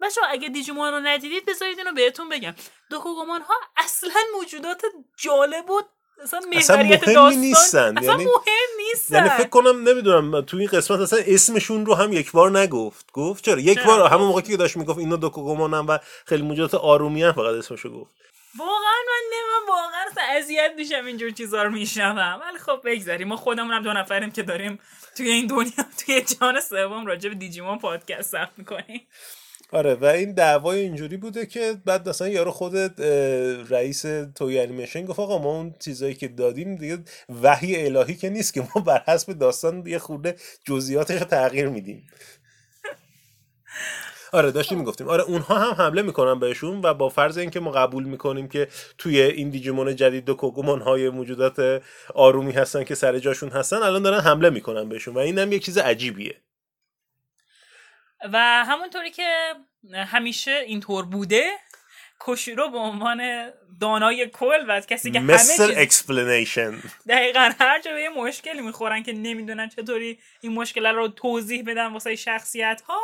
S1: بچه اگه دیجیمون رو ندیدید بذارید اینو بهتون بگم. دوکوگومون ها اصلا موجودات جالب و اصلا محوریت
S2: مهمی
S1: داستان
S2: نیستن.
S1: اصلا
S2: یعنی-
S1: مهم نیستن.
S2: یعنی فکر کنم نمی‌دونم تو این قسمت اصلا اسمشون رو هم یک بار نگفت. گفت چرا؟ یک؟ بار همون موقع که داشت می‌گفت اینا دوکوگومونن و خیلی موجودات آرومی هم فقط اسمشو گفت.
S1: واقعا من نمیم واقعا اذیت میشم اینجور چیزا رو میشنوم. ولی خب بگذاریم. ما خودمون هم دو نفریم که داریم توی این دنیا توی جان سوم راجع به دیجیمون پادکست ثبت می‌کنیم.
S2: آره و این دعوای اینجوری بوده که بعد مثلا یارو خودت رئیس توی انیمیشن گفت آقا ما اون چیزایی که دادیم دیگه وحی الهی که نیست که ما *laughs* بر حسب داستان یه خورده جزئیاتش رو تغییر میدیم. آره داشتیم می‌گفتیم. آره اونها هم حمله می‌کنن بهشون و با فرض اینکه ما قبول می‌کنیم که توی این دیجیمون جدید دو کوگومون های موجودات آرومی هستن که سر جاشون هستن الان دارن حمله می‌کنن بهشون و این هم یک چیز عجیبیه.
S1: و همونطوری که همیشه اینطور بوده کوشیرو به عنوان دانای کل و کسی که همه چیز
S2: explanation
S1: دقیقا هر جا به یه مشکلی می‌خورن که نمی‌دونن چطوری این مشکل رو توضیح بدن واسه شخصیت ها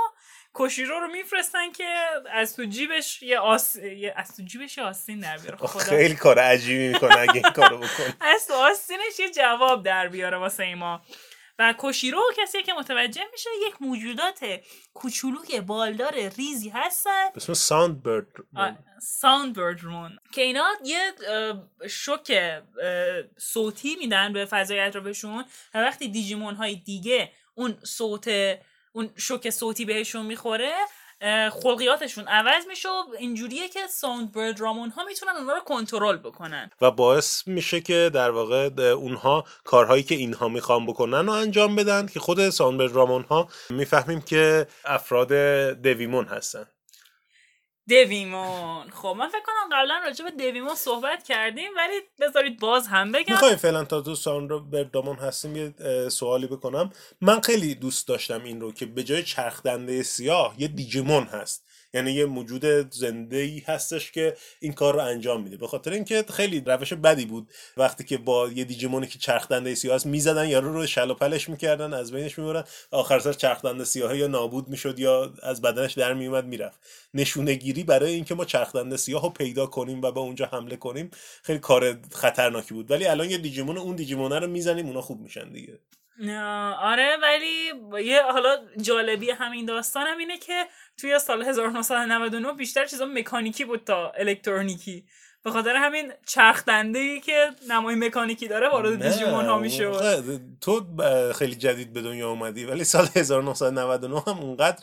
S1: کوشیرو رو میفرستن که از تو جیبش یه آس... از تو جیبش یه آستین در بیاره. خدا
S2: خیلی کار عجیبی می‌کنه اگه این کارو بکنه *laughs*
S1: از تو آستینش یه جواب در بیاره واسه ما و کوشیرو کسی که متوجه میشه یک موجودات کوچولوی بالدار ریزی هستن.
S2: به اسم ساوند برد
S1: ساوندبرد رون که اینا یه شوک صوتی میدن به فضای اطرافشون و وقتی دیجیمون های دیگه اون صوت اون شوک صوتی بهشون می‌خوره خلقیاتشون عوض میشه و اینجوریه که ساوندبردرامون ها می‌تونن اونا رو کنترل بکنن.
S2: و باعث میشه که در واقع اونها کارهایی که اینها می‌خوان بکنن رو انجام بدن که خود ساوندبردرامون ها می‌فهمیم که افراد دویمون هستن.
S1: دویمون. خب من فکر کنم قبلا راجع به دویمون صحبت کردیم ولی بذارید باز هم بگم.
S2: می‌خوایم فعلا تا تو ساوند بردامون هستیم یه سوالی بکنم. من خیلی دوست داشتم این رو که به جای چرخدنده سیاه یه دیجیمون هست. یعنی یه موجود زنده ای هستش که این کار رو انجام میده. به خاطر اینکه خیلی روش بدی بود. وقتی که با یه دیجیمونی که چرخدنده سیاه هست می‌زدن یارو رو شل و پلش می‌کردن از بینش می‌برن آخر سر چرخدنده سیاه یا نابود می‌شد یا از بدنش در میومد می‌رفت. نشونه گیری برای اینکه ما چرخدنده سیاه رو پیدا کنیم و به اونجا حمله کنیم خیلی کار خطرناکی بود. ولی الان یه دیجیمون اون دیجیمونه رو می‌زنیم اونا خوب میشن دیگه.
S1: آره ولی یه حالا جالبی همین داستان هم اینه که توی سال 1999 بیشتر چیزا مکانیکی بود تا الکترونیکی. به خاطر همین چرخ دنده ای که نمای مکانیکی داره وارد دیجیمون ها میشه.
S2: تو خیلی جدید به دنیا اومدی ولی سال 1999 هم اونقدر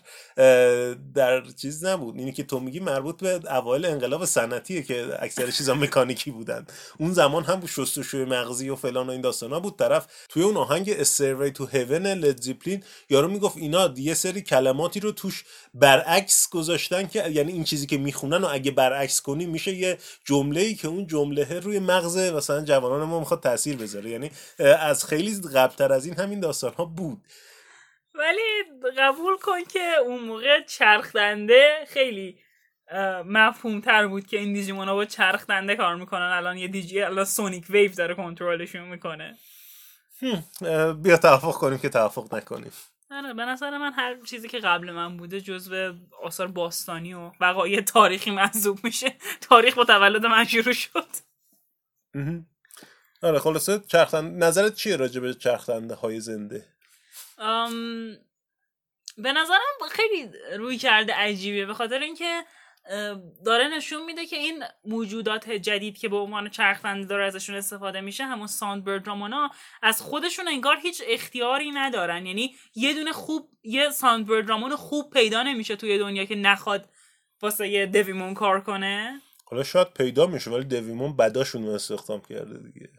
S2: در چیز نبود. اینی که تو میگی مربوط به اوایل انقلاب صنعتیه که اکثر چیزا مکانیکی بودن. اون زمان هم شستشوی مغزی و فلان و این داستانا بود. طرف توی اون آهنگ استروی تو هیون لد زیپلین یارو می‌گفت اینا یه سری کلماتی رو توش برعکس گذاشتن که یعنی این چیزی که می‌خونن و اگه برعکس کنی میشه یه جمله ای که اون جمله روی مغز مثلا جوانان ما می‌خواد تاثیر بذاره. یعنی از خیلی قبلتر از این همین داستان ها بود.
S1: ولی قبول کن که اون موقع چرخ دنده خیلی مفهوم تر بود که این دیجیمون ها با چرخ دنده کار می‌کنن. الان یه دیجی الان سونیک ویو داره کنترلشون می‌کنه.
S2: بیا توافق کنیم که توافق نکنیم.
S1: آره به نظر من هر چیزی که قبل من بوده جزو آثار باستانی و وقایع تاریخی محسوب میشه. *laughs* تاریخ با تولد من شروع شد.
S2: آره خلاصه چرخدن نظرت چیه راجع به چرخدنده های زنده؟
S1: ام، به نظرم خیلی روی کرده عجیبه به خاطر اینکه داره نشون میده که این موجودات جدید که به عنوان چرخدنده داره ازشون استفاده میشه همون ساند برد رامونا از خودشون انگار هیچ اختیاری ندارن. یعنی یه دونه خوب یه ساند برد رامون خوب پیدا نمیشه توی دنیا که نخواد واسه یه دویمون کار کنه.
S2: حالا شاید پیدا میشه ولی دویمون بداشون رو استخدام کرده دیگه.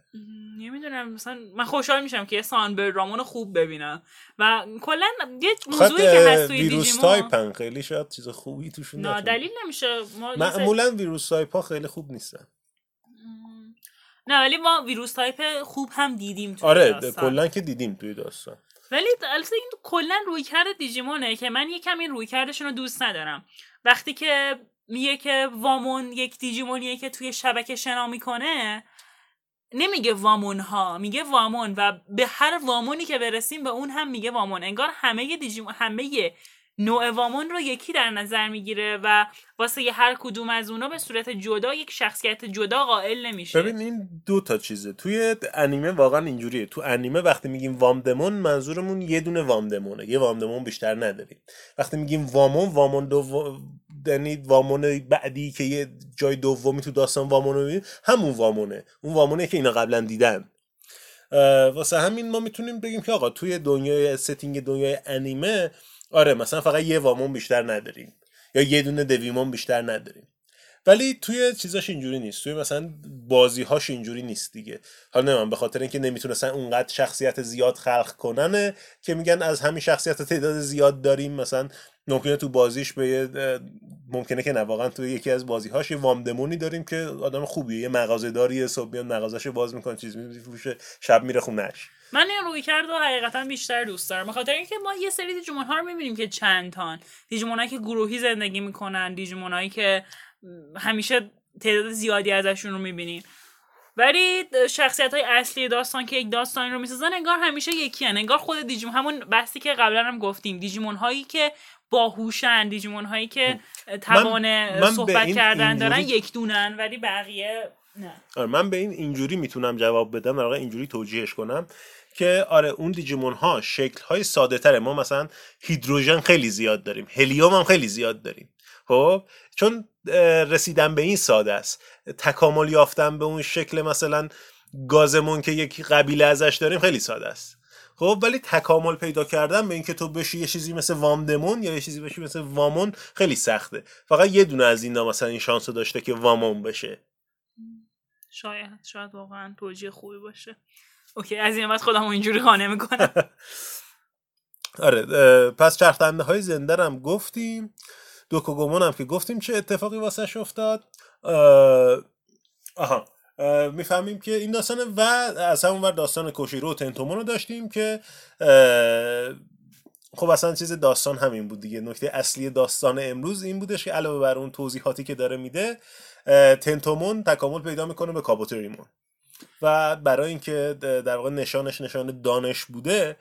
S1: نمی‌دونم مثلا من خوشحال میشم که یه ساوندبردرامون خوب ببینم. و کلا یه
S2: خب
S1: موضوعی که هست توی
S2: ویروس
S1: دیجیمون
S2: تایپن خیلی شاید چیز خوبی توشون
S1: نه. دلیل نمیشه. ما
S2: معمولا virus type ها خیلی خوب نیستن.
S1: نه ولی ما virus type خوب هم دیدیم توی
S2: آره. کلا که دیدیم توی داستان.
S1: ولی البته این کلا رویکرد دیجیمونه که من یکم این رویکردشون رو دوست ندارم. وقتی که میگه که وامون یک دیجیمونیه که توی شبکه شنا می‌کنه نمیگه وامون ها میگه وامون و به هر وامونی که برسیم به اون هم میگه وامون. انگار همه دیجیمون همه نوع وامون رو یکی در نظر می‌گیره و واسه یه هر کدوم از اونا به صورت جدا یک شخصیت جدا قائل نمیشه.
S2: ببین این دو تا چیزه. توی انیمه واقعا اینجوریه. تو انیمه وقتی میگیم وامدمون منظورمون یه دونه وامدمونه. یه وامدمون بیشتر نداریم. وقتی میگیم وامون وامون دو یعنی وامون بعدی که یه جای دومی تو داستان وامون همون وامونه. اون وامونه که اینا قبلا دیدن. واسه همین ما می‌تونیم بگیم که آقا توی دنیای ستینگ دنیای انیمه آره مثلا فقط یه وامون بیشتر نداریم. یا یه دونه دویمون بیشتر نداریم. ولی توی چیزاش اینجوری نیست. توی مثلا بازیهاش اینجوری نیست دیگه. حالا نمی‌دونم به خاطر اینکه نمی‌تونستن اونقدر شخصیت زیاد خلق کنن که میگن از همین شخصیت تعداد زیاد داریم. مثلا ممکنه تو بازیش به ممکنه که نه واقعا توی یکی از بازیهاش یه وامدمونی داریم که آدم خوبیه. یه مغازه داریه صبح میاد مغازه‌شو باز می‌کنه چیز میفروشه شب میره خونش
S1: من این روی کرد و حقیقتا بیشتر دوست دارم. به خاطر اینکه ما یه سری دیجیمون ها رو می‌بینیم که چند تان دیجیمون که گروهی زندگی می‌کنن دیجیمون که همیشه تعداد زیادی ازشون رو می‌بینیم ولی شخصیت های اصلی داستان که یک داستانی رو می‌سازن انگار همیشه یکی هن. انگار خود دیجیمون همون بحثی که قبلا هم گفتیم. دیجیمون هایی که باهوشن دیجیمون هایی که توان
S2: من به
S1: صحبت
S2: این
S1: کردن دارن
S2: اینجوری-
S1: یک دونن ولی بقیه نه.
S2: آره من به این اینجوری می‌تونم جواب بدم. در اینجوری توجیهش کنم که آره اون دیجیمون ها شکل های ساده تره ما مثلا هیدروژن خیلی زیاد داریم. هلیوم هم خیلی زیاد داریم. خب چون رسیدن به این ساده است. تکامل یافتن به اون شکل مثلا گازمون که یک قبیله ازش داریم خیلی ساده است. خب ولی تکامل پیدا کردن به اینکه تو بشی یه چیزی مثل وامدمون یا یه چیزی بشی مثل وامون خیلی سخته. فقط یه دونه از اینا مثلا این شانس رو داشته که وامون بشه.
S1: شاید شاید واقعا توجیه خوبی باشه. اوکی از این بعد خودم اینجوری خانه می‌کنم. *laughs*
S2: آره پس چرخدنده های زنده هم گفتیم. دوکوگومون هم که گفتیم چه اتفاقی واسش افتاد. آها اه، می‌فهمیم که این داستانه و از همون ور داستان کوشیرو و تنتومون رو داشتیم که خب اصلا چیز داستان همین بود دیگه. نکته اصلی داستان امروز این بودش که علاوه بر اون توضیحاتی که داره میده تنتومون تکامل پیدا می‌کنه به کابوتریمون. و برای اینکه در واقع نشانش نشان دانش بوده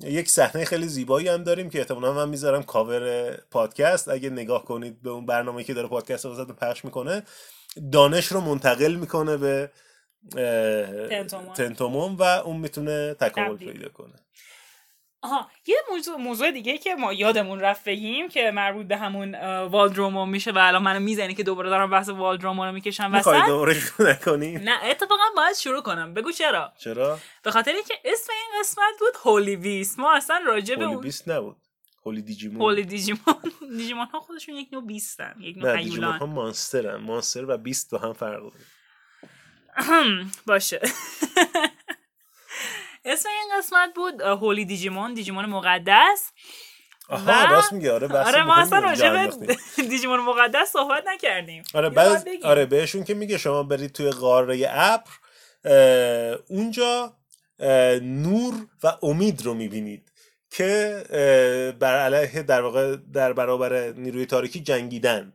S2: یک صحنه خیلی زیبایی هم داریم که احتمالا من می‌ذارم کاور پادکست اگه نگاه کنید به اون برنامه که داره پادکست رو پخش می‌کنه دانش رو منتقل می‌کنه به
S1: تنتومون.
S2: تنتومون و اون می‌تونه تکامل. پیدا کنه
S1: آها یه موضوع, موضوع دیگه که ما یادمون رفت بگیم که مربوط به همون والدروما میشه و الان منو می‌زنی که دوباره دارم بحث والدروما رو می‌کشم وسط.
S2: دوباره شروع نکنی؟
S1: نه اتفاقا باید شروع کنم. بگو چرا؟
S2: چرا؟
S1: به خاطر اینکه اسم این قسمت بود هولی بیست ما اصلا راجع به
S2: هولی بیست نبود. هولی دیجیمون.
S1: هولی دیجیمون. *laughs* دیجیمون ها خودشون یک نوع بیستن یک نوع
S2: نه دیجیمون ها مانسترن. مانستر و بیست با هم فرق داره.
S1: باشه. *laughs* اسم این قسمت بود هولی دیجیمون دیجیمون مقدس.
S2: آها
S1: و-
S2: راست میگه آره بحث
S1: آره ما اصلا راجع. به *laughs* دیجیمون مقدس صحبت نکردیم.
S2: آره بعد. آره بهشون که میگه شما برید توی قاره ابر اه، اونجا اه، نور و امید رو می‌بینید که بر علیه در واقع در برابر نیروی تاریکی جنگیدن.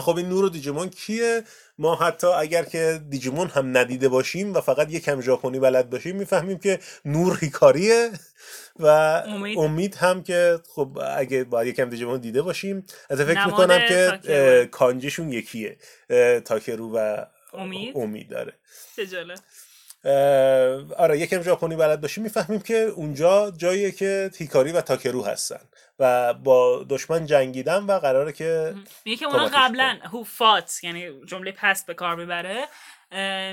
S2: خب این نور و دیجیمون کیه؟ ما حتی اگر که دیجیمون هم ندیده باشیم و فقط یکم ژاپنی بلد باشیم می‌فهمیم که نور هیکاریه و
S1: امید.
S2: امید, هم که خب اگه باید یکم دیجیمون دیده باشیم از فکر می‌کنم که کانجیشون یکیه. تاکرو و
S1: امید؟
S2: امید داره آره یکم ژاپنی بلد باشیم می‌فهمیم که اونجا جاییه که هیکاری و تاکرو هستن و با دشمن جنگیدن و قراره که
S1: میگه که اونا قبلا who fought یعنی جمله پست به کار می‌بره.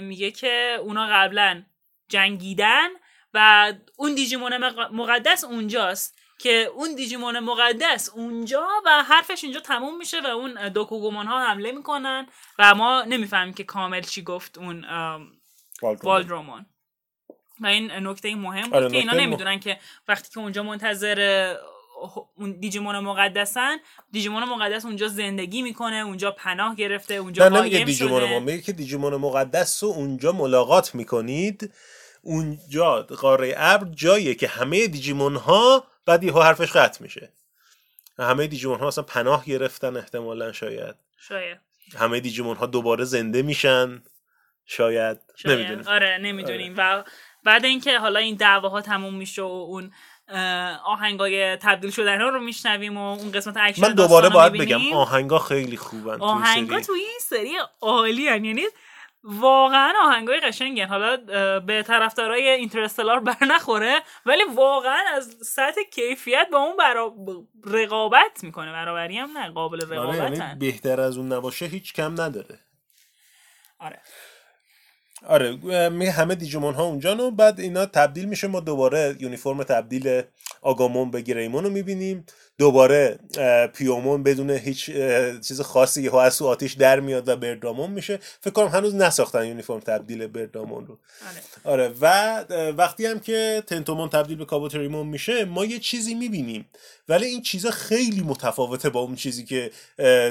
S1: میگه که اونا قبلا جنگیدن و اون دیجیمون مق- مقدس اونجاست که اون دیجیمون مقدس اونجا و حرفش اینجا تموم میشه و اون دوکوگومون ها حمله می‌کنن و ما نمی‌فهمیم که کامل چی گفت اون
S2: والدرومون
S1: و این نکته مهم بود
S2: آره،
S1: که اینا نمی‌دونن که وقتی که اونجا منتظر اون دیجیمون مقدسن دیجیمون مقدس اونجا زندگی می‌کنه اونجا پناه گرفته اونجا
S2: نه نمیگه دیجیمون ما میگه که دیجیمون مقدس رو اونجا ملاقات می‌کنید. اونجا قاره ابر جاییه که همه دیجیمون ها بعد یهو حرفش قطع میشه. همه دیجیمون ها اصلا پناه گرفتن احتمالا شاید.
S1: شاید.
S2: همه دیجیمون ها دوباره زنده میشن. شاید,
S1: شاید.
S2: نمی‌دونیم
S1: آره نمی‌دونیم و بعد اینکه حالا این دعواها تموم میشه و اون آهنگای تبدیل شدن ها رو میشنویم و اون قسمت اکشن
S2: من دوباره باید. بگم آهنگا خیلی خوبن
S1: آهنگا. توی این سری عالی. یعنی واقعا آهنگای قشنگن حالا به طرفدارای اینترستلار بر نخوره ولی واقعا از سطح کیفیت با اون برا... رقابت می‌کنه برابری هم نه قابل
S2: آره یعنی
S1: رقابتن
S2: بهتر از اون نباشه هیچ کم نداره
S1: آره
S2: آره میگه همه دیجیمون ها اونجا و بعد اینا تبدیل میشه ما دوباره یونیفرم تبدیل آگامون به گریمون رو می‌بینیم. دوباره پیومون بدون هیچ چیز خاصی یهو از آتیش در میاد و بردامون میشه. فکر کنم هنوز نساختن یونیفرم تبدیل بردامون رو.
S1: آره.
S2: آره و وقتی هم که تنتومون تبدیل به کابوتریمون میشه ما یه چیزی می‌بینیم. ولی این چیزا خیلی متفاوته با اون چیزی که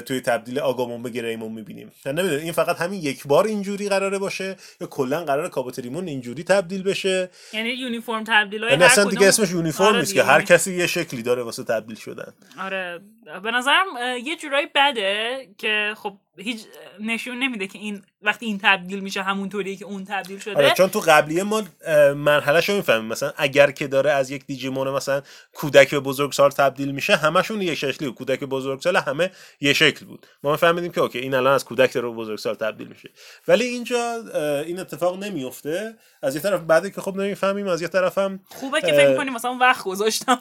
S2: توی تبدیل آگامون به گریمون می‌بینیم. نمی‌دونم این فقط همین یک بار اینجوری قراره باشه یا کلا قراره کابوتریمون اینجوری تبدیل بشه؟
S1: یعنی یونیفرم تبدیل های
S2: یعنی اصلا دیگه اسمش یونیفرم
S1: آره
S2: نیست که. هر کسی یه شکلی داره واسه تبدیل شدن
S1: آره. به نظرم یه جورایی بده که خب هیچ نشون نمیده که این وقتی این تبدیل میشه همونطوریه که اون تبدیل شده.
S2: آره چون تو قبلیه ما اه، مرحلهشو می‌فهمیم. مثلا اگر که داره از یک دیجیمون مثلا کودک به بزرگسال تبدیل میشه همشون یک شکلی بود. کودک به بزرگسال همه یه شکل بود. ما فهمیدیم که اوکی این الان از کودک داره به بزرگسال تبدیل میشه. ولی اینجا این اتفاق نمیفته از یه طرف بعد که خب نمی‌فهمیم از یه طرف هم
S1: خوبه که فکر کنیم مثلا وقت گذاشتم.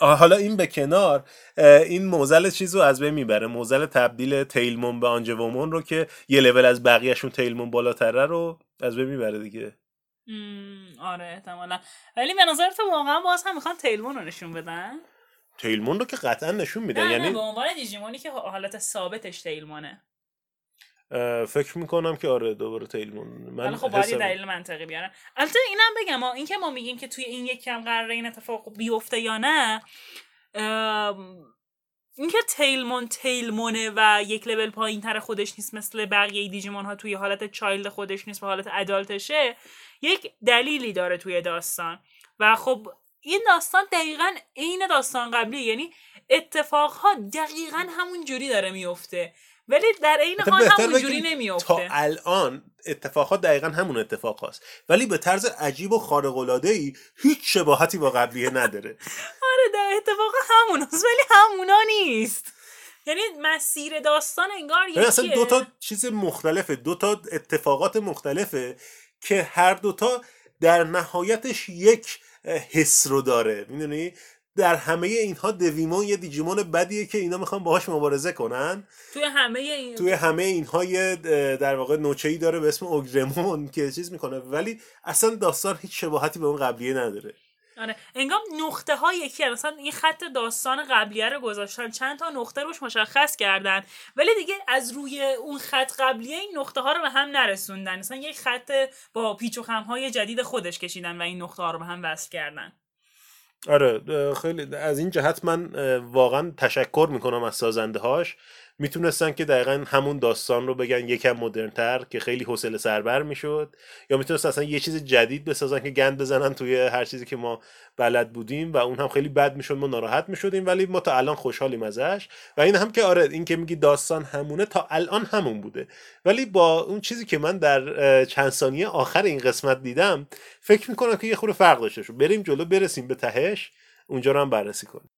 S2: حالا این به کنار. این موزل چیز رو از بین می‌بره. موزل تبدیل تیلمون به آنجومون رو که یه لول از بقیهشون تیلمون بالاتره رو از بین می‌بره دیگه.
S1: آره احتمالا. ولی به نظر تو واقعا باز هم می‌خوان تیلمون رو نشون بدن؟
S2: تیلمون رو که قطعا نشون میدن
S1: نه
S2: یعنی
S1: به عنوان دیجیمونی که حالت ثابتش تیلمونه.
S2: فکر می‌کنم که آره دوباره تیلمون. من
S1: خب باید دلیل منطقی بیارن البته اینم بگم این که ما میگیم که توی این یک کم قراره این اتفاق بیفته یا نه اینکه تیلمون تیلمونه و یک لول پایین تر خودش نیست مثل بقیه دیجیمون ها توی حالت چایلد خودش نیست و حالت ادالتشه یک دلیلی داره توی داستان. و خب این داستان دقیقا عین داستان قبلی یعنی اتفاقها دقیقا همون جوری داره میفته ولی در عین حال همون جوری
S2: بگیم تا
S1: نمیفته
S2: الان اتفاقات دقیقا همون اتفاق هست ولی به طرز عجیب و خارق العاده ای هیچ شباهتی با قبلیه نداره. *laughs*
S1: آره در اتفاق همون هست ولی همونا نیست. یعنی مسیر داستان انگار
S2: یعنی اصلا
S1: یکیه.
S2: دو تا چیز مختلفه دو تا اتفاقات مختلفه که هر دوتا در نهایتش یک حس رو داره. می‌دونی؟ در همه اینها دویمون یه دیجیمون بدیه که اینا می‌خوان باهاش مبارزه کنن.
S1: توی همه این
S2: توی همه اینها یه در واقع نوچه ای داره به اسم اوگرمون که چیز می‌کنه. ولی اصلا داستان هیچ شباهتی به اون قبلیه نداره.
S1: آره. انگام نقطه ها یکی مثلا این خط داستان قبلیه رو گذاشتن چند تا نقطه روش مشخص کردن. ولی دیگه از روی اون خط قبلیه این نقطه ها رو به هم نرسوندن. مثلا یک خط با پیچ و خم های جدید خودش کشیدن و این نقطه ها رو به هم وصل کردن.
S2: آره خیلی از این جهت من واقعا تشکر می‌کنم از سازنده هاش می‌تونستن که دقیقا همون داستان رو بگن یکم مدرنتر که خیلی حوصله سربر می‌شد یا می‌تونستن اصلا یه چیز جدید بسازن که گند بزنن توی هر چیزی که ما بلد بودیم و اون هم خیلی بد می‌شد ما ناراحت می‌شدیم ولی ما تا الان خوشحالیم ازش. و این هم که آره این که میگی داستان همونه تا الان همون بوده. ولی با اون چیزی که من در چند ثانیه آخر این قسمت دیدم فکر می‌کنم که یه خورده فرق داشته شد بریم جلو برسیم به تهش اونجا رو هم بررسی کنیم.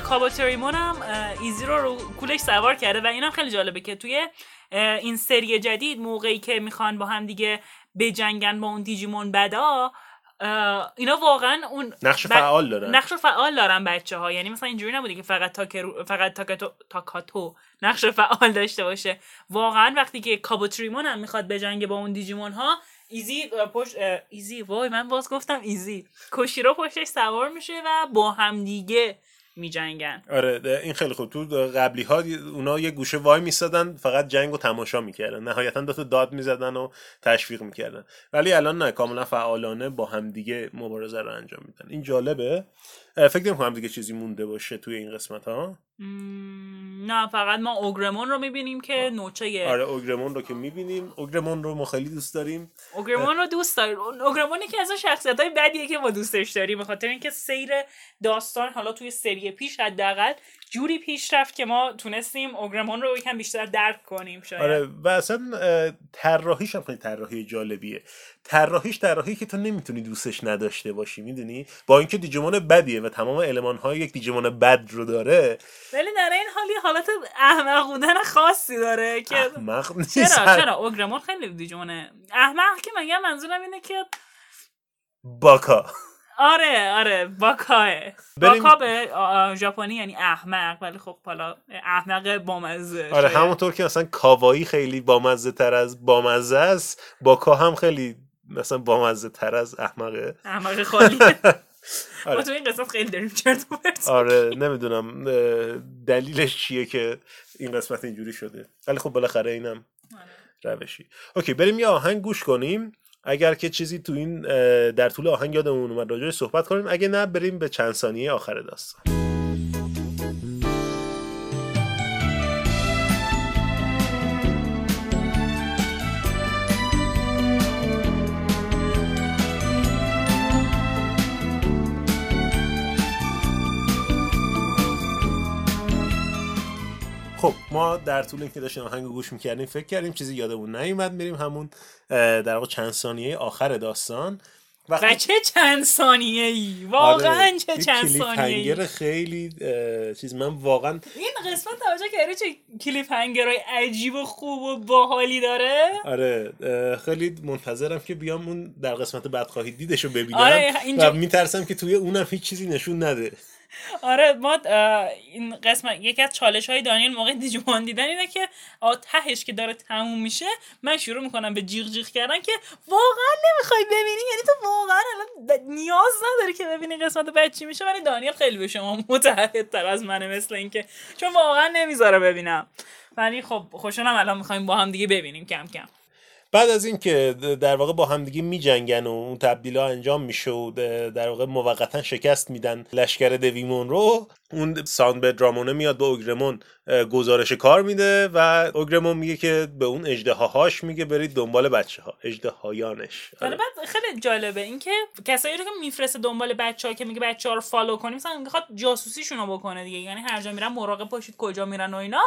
S1: کابوتریمون هم ایزی رو رو کولش سوار کرده و اینم خیلی جالبه که توی این سری جدید موقعی که می‌خوان با هم دیگه بجنگن با اون دیجیمون بدا اینا واقعا اون
S2: نقش فعال دارن.
S1: نقش فعال دارن بچه ها یعنی مثلا اینجوری نبوده که فقط تاکرو فقط تاکاتو تاکاتو نقش فعال داشته باشه. واقعا وقتی که کابوتریمون هم می‌خواد بجنگه با اون دیجیمون ها ایزی پشت ایزی وای من باز گفتم ایزی. کوشیرو پشتش سوار میشه و با هم دیگه میجنگن.
S2: آره این خیلی خوب. تو قبلی ها اونا یه گوشه وای میسادن فقط جنگ و تماشا می‌کردن. نهایتا دو تا داد می‌زدن و تشویق می‌کردن. ولی الان نه کاملا فعالانه با همدیگه مبارزه رو انجام میدن. این جالبه؟ فکر نمی‌کنم دیگه چیزی مونده باشه توی این قسمت ها
S1: نه فقط ما اوگرمون رو می‌بینیم که نوچه
S2: آره اوگرمون رو که می‌بینیم. اوگرمون رو ما خیلی دوست داریم.
S1: اوگرمون رو دوست داریم. اوگرمون یکی از اون شخصیت های بدیه که ما دوستش داریم به خاطر اینکه سیر داستان حالا توی سری پیش حداقل جوری پیش رفت که ما تونستیم اوگرمون رو یکم بیشتر درک کنیم شاید.
S2: آره و اصلا طراحیش هم خیلی طراحی جالبیه. طراحیش طراحی که تو نمی‌تونی دوستش نداشته باشی می‌دونی؟ با اینکه دیجیمون بدیه و تمام المان های یک دیجیمون بد رو داره.
S1: ولی در این حال یه حالت احمق بودن خاصی داره که
S2: احمق نیست.
S1: چرا؟ چرا اوگرمون خیلی دیجونه احمق که مگه منظورم اینه که
S2: باکا.
S1: آره آره باکاه باکا به ژاپنی یعنی احمق ولی خب حالا احمق بامزه
S2: آره. همونطور که مثلا کاوایی خیلی بامزه تر از بامزه است باکا هم خیلی مثلا بامزه تر از احمقه
S1: احمق خالی. *laughs*
S2: آره.
S1: ما تو این قسمت خیلی داریم چرت
S2: آره نمی‌دونم دلیلش چیه که این قسمت اینجوری شده. ولی خب بالاخره اینم روشی. اوکی بریم یه آهنگ گوش کنیم. اگر که چیزی تو این در طول آهنگ یادمون اومد راجعش صحبت کنیم. اگه نه بریم به چند ثانیه آخر داستان. خب ما در طول اینکه داشتیم آهنگ رو گوش می‌کردیم فکر کردیم چیزی یادمون نیومد میریم همون در واقع چند ثانیه آخر داستان. وقتی
S1: و چه چند ثانیه ای واقعا
S2: آره،
S1: چه چند ثانیه ای
S2: خیلی چیز من واقعا
S1: این قسمت توجه کردی چه کلیپ هنگرهای عجیب و خوب و باحالی داره؟
S2: آره خیلی منتظرم که بیام اون در قسمت بعد خواهید دیدش رو ببینم.
S1: آره، اینجا-
S2: و میترسم که توی اونم هیچ چیزی نشون نده.
S1: آره ما این قسمت یکی از چالش های دانیل موقع دیجیمون دیدن اینه که تهش که داره تموم میشه من شروع می‌کنم به جیغ جیغ کردن که واقعا نمی‌خوای ببینی؟ یعنی تو واقعا الان نیاز نداری که ببینی قسمت بعد چی میشه ولی دانیل خیلی به شما متعهدتر از منه مثل اینکه چون واقعا نمی‌ذاره ببینم. ولی خب خوشحالم الان می‌خوایم با هم دیگه ببینیم کم کم.
S2: بعد از اینکه در واقع با همدیگه میجنگن و اون تبدیل ها انجام میشه و در واقع موقتا شکست میدن لشکر دویمون رو اون ساند به درامونه میاد به اوگرمون گزارش کار میده و اوگرمون میگه که به اون اجدهاهاش میگه برید دنبال بچه ها اجدهایانش
S1: ولی بعد خیلی جالبه اینکه کسایی رو که میفرسته دنبال بچه ها که میگه بچه ها رو فالو کنیم مثلا می‌خواد جاسوسیشون رو بکنه دیگه یعنی هر جا میرن مراقب باشید کجا میرن و اینا.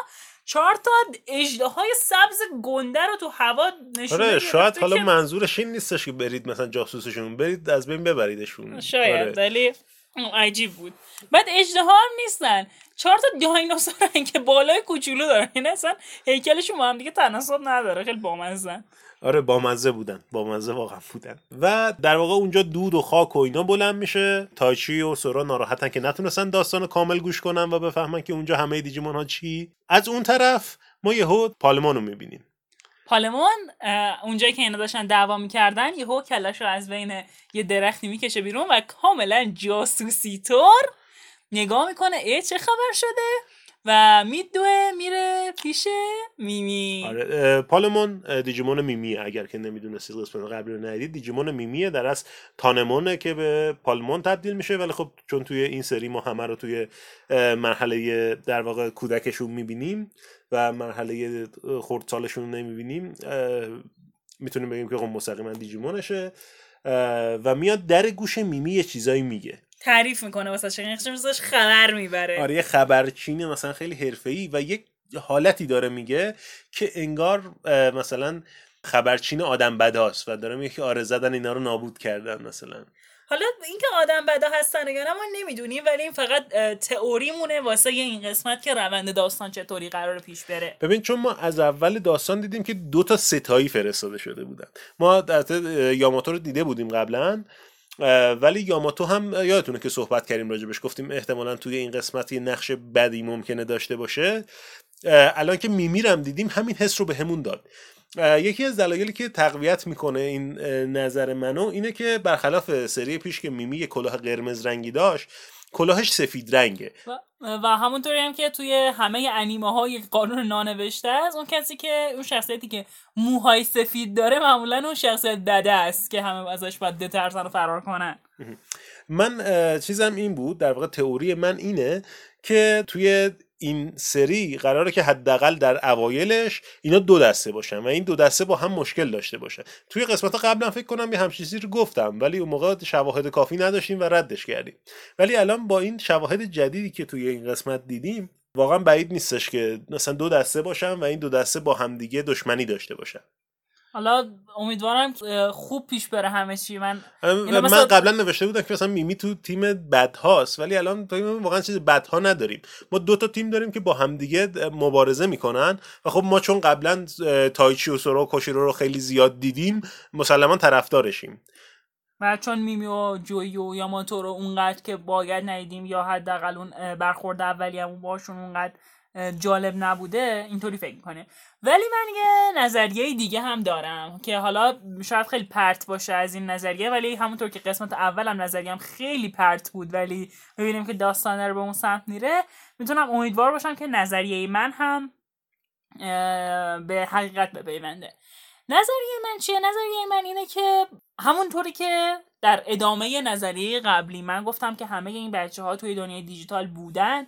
S1: چهار تا اجده های سبز گنده رو تو هوا نشونه
S2: آره شاید حالا
S1: که-
S2: منظورش این نیستش که برید مثلا جاسوسشون برید از بین ببریدشون
S1: شاید
S2: آره.
S1: عجیب بود. بعد اجده هم نیستن. چهار تا دایناسورن که بالای کوچولو دارن. یعنی اصلا هیکلشون با هم دیگه تناسب نداره. خیلی بامزن
S2: آره بامزه بودن. بامزه واقعا بودن. و در واقع اونجا دود و خاک و اینا بلند میشه. تایچی و سورا ناراحتن که نتونستن داستان کامل گوش کنن و بفهمن که اونجا همه دیجیمون ها چی. از اون طرف ما یهو پالمان رو می‌بینیم.
S1: پالمون اونجایی که اینا داشتن دعوا می‌کردن یهو کلش رو از بین یه درختی می‌کشه بیرون و کاملا جاسوسی طور نگاه می‌کنه. ای چه خبر شده؟ و میدوه میره پیش میمی.
S2: آره پالمون دیجیمون میمیه اگر که نمی‌دونستید قسمت قبلی رو ندید دیجیمون میمیه در از تانمونه که به پالمون تبدیل میشه ولی خب چون توی این سری ما همه رو توی مرحله در واقع کودکشون می‌بینیم و مرحله خردسالشون رو نمی‌بینیم می‌تونیم بگیم که خب مستقیما دیجیمونشه و میاد در گوش میمی یه چیزایی میگه.
S1: تعریف می‌کنه واسه شنیخش ازش خبر می‌بره.
S2: آره یه خبرچینه مثلا خیلی حرفه‌ای و یک حالتی داره میگه که انگار مثلا خبرچین آدم بداست و داره میگه که آره زدن اینا رو نابود کردن مثلا.
S1: حالا اینکه آدم بدا هستن یا نه ما نمی‌دونیم ولی این فقط تئوریمونه واسه این قسمت که روند داستان چطوری قرار پیش بره.
S2: ببین چون ما از اول داستان دیدیم که دو تا ستایی فرستاده شده بودن. ما در یاماتو رو دیده بودیم قبلا. ولی یاماتو هم یادتونه که صحبت کردیم راجبش گفتیم احتمالا توی این قسمت یه نقش بدی ممکنه داشته باشه. الان که میمیرم دیدیم همین حس رو به همون داد. یکی از دلایلی که تقویت می‌کنه این نظر منو اینه که برخلاف سری پیش که میمی یه کلاه قرمز رنگی داشت کلاهش سفید رنگه.
S1: و, و همونطوری هم که توی همه انیمه ها یک قانون نانوشته است اون کسی که اون شخصیتی که موهای سفید داره معمولا اون شخصیت بده است که همه ازش باید بترسن و فرار کنن.
S2: من چیزم این بود در واقع تئوری من اینه که توی این سری قراره که حداقل در اوایلش اینا دو دسته باشن و این دو دسته با هم مشکل داشته باشن. توی قسمت قبلا فکر کنم یه همچین چیزی رو گفتم ولی اون موقع شواهد کافی نداشتیم و ردش کردیم. ولی الان با این شواهد جدیدی که توی این قسمت دیدیم واقعا بعید نیستش که مثلا دو دسته باشن و این دو دسته با همدیگه دشمنی داشته باشن.
S1: حالا امیدوارم خوب پیش بره همه چی. من
S2: من
S1: مثلا-
S2: قبلا نوشته بودم که مثلا میمی تو تیم بد هاست ولی الان می‌کنم واقعا چیز بد ها نداریم. ما دو تا تیم داریم که با همدیگه مبارزه می‌کنن و خب ما چون قبلا تایچی و سورا و کوشیرو رو خیلی زیاد دیدیم مسلما طرفدارشیم.
S1: و چون میمی و جویی و یاماتو رو اونقدر که باید ندیدیم یا حداقل اون برخورد اولیه‌مون باشون اونقدر جالب نبوده اینطوری فکر می‌کنه. ولی من یه نظریه دیگه هم دارم که حالا شاید خیلی پرت باشه از این نظریه ولی همونطور که قسمت اولم نظریم خیلی پرت بود ولی ببینیم که داستان رو به اون سمت میره. می‌تونم امیدوار باشم که نظریه من هم به حقیقت بپیونده. نظریه من چیه؟ نظریه من اینه که همونطوری که در ادامه نظریه قبلی من گفتم که همه این بچه ها توی دنیای دیجیتال بودن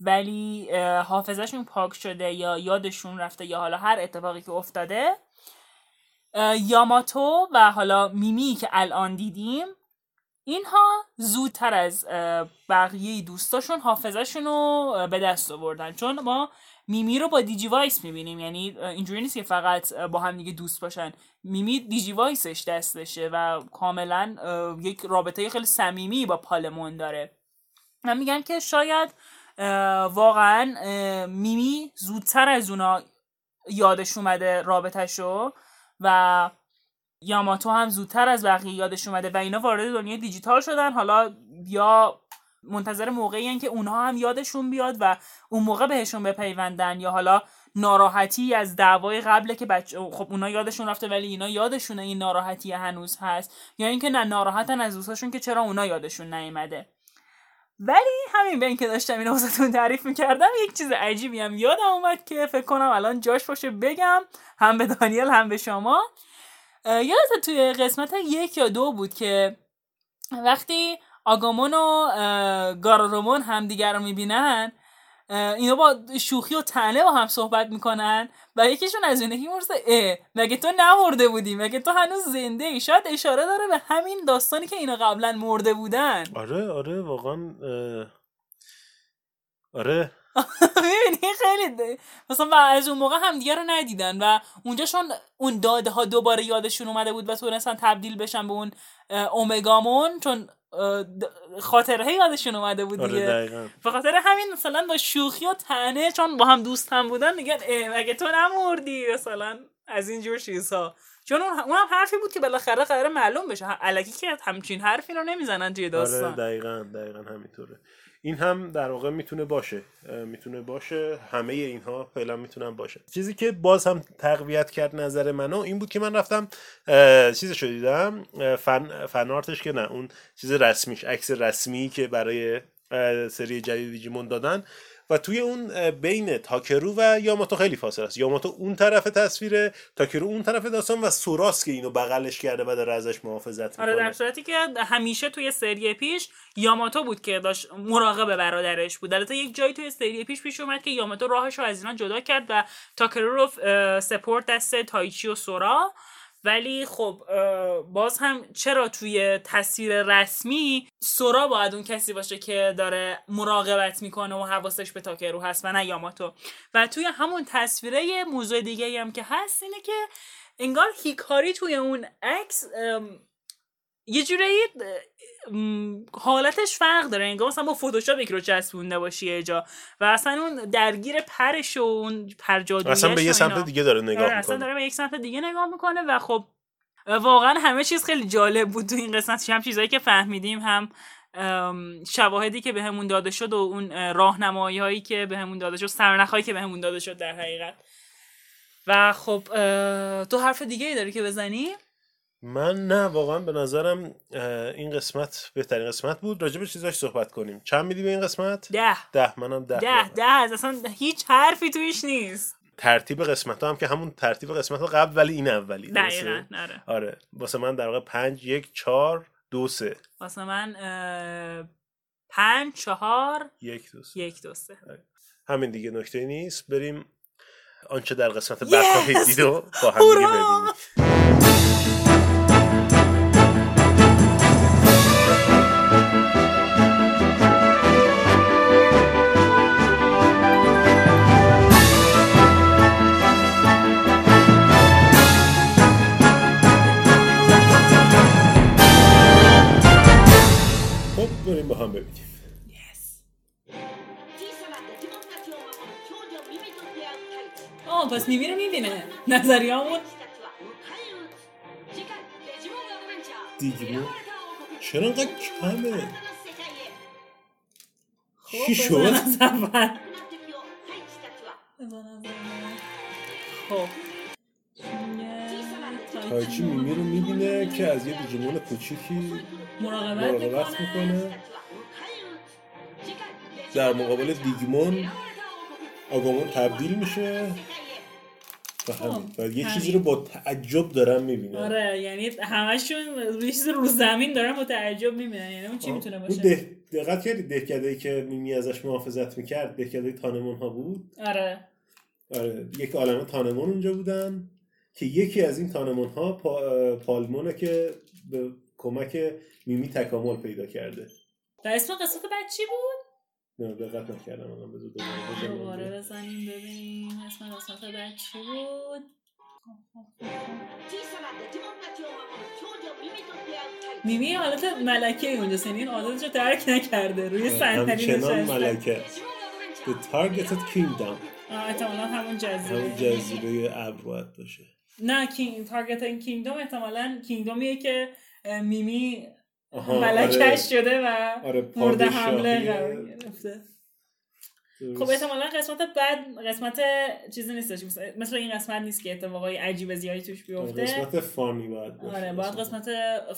S1: ولی اه، حافظهشون پاک شده یا یادشون رفته یا حالا هر اتفاقی که افتاده. یاماتو و حالا میمی که الان دیدیم اینها زودتر از بقیه دوستاشون حافظهشون رو به دست آوردن. چون ما میمی رو با دیجیوایس می‌بینیم یعنی اینجوری نیست که فقط با هم دیگه دوست باشن. میمی دیجیوایسش دستشه و کاملا یک رابطه خیلی صمیمی با پالمون داره. من میگم که شاید واقعا میمی زودتر از اونا یادش اومده رابطهشو و یاماتو هم زودتر از بقیه یادش اومده و اینا وارد دنیای دیجیتال شدن. حالا یا منتظر موقعی هن که اونها هم یادشون بیاد و اون موقع بهشون بپیوندن یا حالا ناراحتی از دعوای قبله که بچه خب اونا یادشون رفته ولی اینا یادشونه این ناراحتی هنوز هست یا اینکه نه ناراحتن از دوستاشون که چرا اونا یادشون نیومده. ولی همین به این که داشتم اینو واسهتون تعریف می‌کردم یک چیز عجیبی هم یادم اومد که فکر کنم الان جاش باشه بگم. هم به دانیل هم به شما. یادت توی قسمت یک یا دو بود که وقتی آگامون و گارارومون همدیگر رو می‌بینن اینا با شوخی و تنه با هم صحبت می‌کنن و یکیشون از اینه که می‌رسه اه مگه تو نمرده بودی؟ مگه تو هنوز زنده ای؟ شاید اشاره داره به همین داستانی که اینا قبلا مرده بودن.
S2: آره آره واقعا آره. *laughs*
S1: می‌بینی خیلی ده. مثلا و از اون موقع هم دیگه رو ندیدن و اونجاشون اون داده ها دوباره یادشون اومده بود و تونستن تبدیل بشن به اون اومگامون چون خاطره یادشون اومده بود
S2: آره
S1: دیگه. به خاطر همین مثلا با شوخی و تنه چون با هم دوست هم بودن میگن اه مگه تو نمردی؟ مثلا از این جور چیزها. چون اون هم حرفی بود که بالاخره قرار معلوم بشه. الکی که همچین حرفی رو نمی‌زنن توی
S2: آره
S1: داستان.
S2: دقیقا دقیقا همینطوره. این هم در واقع می‌تونه باشه می‌تونه باشه همه اینها فعلا می‌تونن باشه. چیزی که باز هم تقویت کرد نظر منو این بود که من رفتم اه، چیزش رو دیدم اه، فن فن آرتش که نه اون چیز رسمیش عکس رسمی که برای سری جدید دیجیمون دادن. و توی اون بین تاکرو و یاماتو خیلی فاصله است. یاماتو اون طرف تصویره تاکرو اون طرف داستان و سوراس که اینو بغلش کرده و داره ازش محافظت می‌کنه
S1: آره در صورتی که همیشه توی سری پیش یاماتو بود که داشت مراقب برادرش بود. البته یک جایی توی سری پیش پیش اومد که یاماتو راهش رو از اینا جدا کرد و تاکرو رو سپورت دست تایچی و سورا. ولی خب باز هم چرا توی تصویر رسمی سورا باید اون کسی باشه که داره مراقبت می‌کنه و حواسش به تاکرو هست و نه یاماتو؟ و توی همون تصویره موضوع دیگه هم که هست اینه که انگار هیکاری توی اون عکس یه جورایی م، حالتش فرق داره انگار مثلا با فتوشاپ یک رو چسبونده باشی یه جا و اصلا اون درگیر پرش و اون پر
S2: اصلا به یه سمت. دیگه داره
S1: آره،
S2: نگاه
S1: اصلا
S2: می‌کنه.
S1: داره به یک سمت دیگه نگاه می‌کنه و خب واقعا همه چیز خیلی جالب بود تو این قسمت. هم چیزایی که فهمیدیم هم شواهدی که بهمون داده شد و اون راهنمایی هایی که بهمون داده شد سرنخ هایی که بهمون داده شد در حقیقت. و خب تو حرف دیگه ای داری که بزنی؟
S2: من نه واقعا به نظرم این قسمت بهترین قسمت بود. راجع به چیزاش صحبت کنیم. چند میدی به این قسمت؟
S1: ده.
S2: ده منم ده,
S1: ده. ده. از اصلا هیچ حرفی تویش نیست.
S2: ترتیب قسمت هم که همون ترتیب قسمت قبل ولی این اولی. درسته؟
S1: دقیقا آره.
S2: آره. واسه من در واقع پنج یک چهار دو سه.
S1: واسه من اه، پنج چهار
S2: یک دو سه.
S1: یک دو سه.
S2: همین دیگه نکته نیست. بریم آنچه در قسمت
S1: Yes!
S2: بعد خواهید دید و با هم دیگه! ببینیم.
S1: پس میمیره می‌بینه نظریامون
S5: دیگه
S2: چرا اینقدر کمه چی شد؟
S1: خب
S2: تایچی میمی رو می‌بینه که از یه دیجیمون کوچیکی
S1: مراقبت,
S2: مراقبت
S1: می‌کنه
S2: در مقابل
S5: دیگمون
S2: آگامون تبدیل میشه و.
S1: خب،
S2: و یه. چیزی رو با تعجب دارن می‌بینن
S1: آره یعنی همشون یه چیز رو زمین دارن با تعجب می‌بینن. یعنی اون چی می‌تونه باشه؟
S2: ده... دقت کردی؟ دهکده که میمی ازش محافظت می‌کرد دهکده تانمون ها بود؟
S1: آره.
S2: آره یک عالمه تانمون اونجا بودن که یکی از این تانمون ها پا... پالمونه که به کمک میمی تکامل پیدا کرده.
S1: و اسم قصه بعد چی بود؟
S2: نه دقت نکردم الان بذار دوباره بزنیم
S1: دوباره بزنیم ببینیم اسم قسمت بعد چی بود. میمی حالت ملکه اونجا سنین این رو ترک نکرده روی
S2: سنتری
S1: نشسته.
S2: ملکه. The targeted kingdom.
S1: احتمالا همون جزیره.
S2: همون جزیره ابر باشه.
S1: نه کینگ تارگت این کینگدوم احتمالا کینگدومیه که میمی ملکش
S2: آره.
S1: شده و
S2: آره،
S1: مورد حمله قرار گرفته. خب احتمالا قسمت بعد قسمت چیزی نیستش. مثل- مثل این قسمت نیست که اتفاقای عجیب زیادی توش بیفته.
S2: قسمت فانی باید باشه.
S1: آره باید قسمت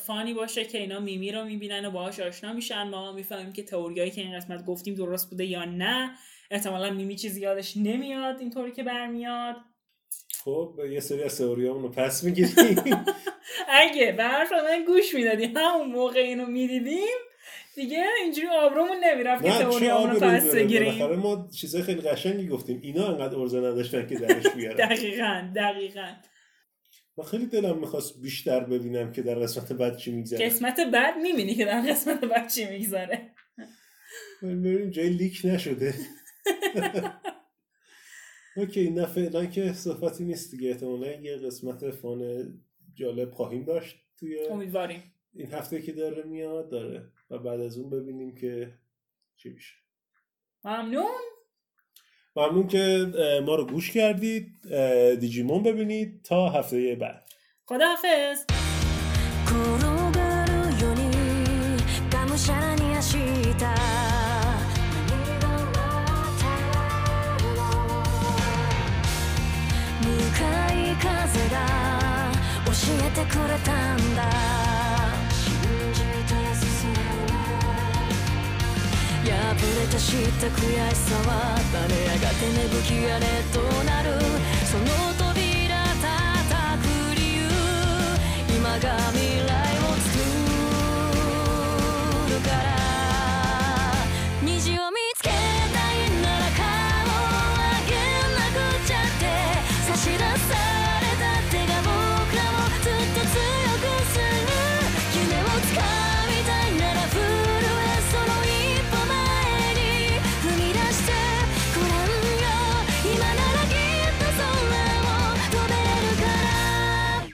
S1: فانی باشه که اینا میمی رو می‌بینن و باهاش آشنا میشن. ما می‌فهمیم که تئوریایی که این قسمت گفتیم درست بوده یا نه. احتمالا میمی چیزی یادش نمیاد اینطوری که برمیاد.
S2: خب یه سری از تئوریامون رو پس می‌گیریم. *laughs*
S1: اگه به حرف من گوش می‌دادی همون موقع اینو می‌دیدیم دیگه اینجوری آبرومون نمی‌رفت که تئوریامون رو پس؟ بگیریم.
S2: ما چیزای خیلی قشنگی گفتیم. اینا انقدر ارزه نداشتن که درش *laughs* بیارن.
S1: دقیقا دقیقا.
S2: من خیلی دلم می‌خواست بیشتر ببینم که در قسمت بعد چی میگذره.
S1: قسمت بعد می‌بینی که در قسمت بعد چی می‌گذاره
S2: ببینیم جای لیک نشده. *laughs* اوکی نه فعلا که صحبتی نیست دیگه. احتمالا یه قسمت فان جالب خواهیم داشت توی
S1: امیدواریم.
S2: این هفته که داره میاد داره. و بعد از اون ببینیم که چی میشه.
S1: ممنون.
S2: ممنون که ما رو گوش کردید. دیجیمون ببینید تا هفته بعد.
S1: خداحافظ.
S6: てくれたんだ。信じ進む。破れた知った悔しさは誰れやがて芽吹き荒れとなる。その扉叩く理由。今が未来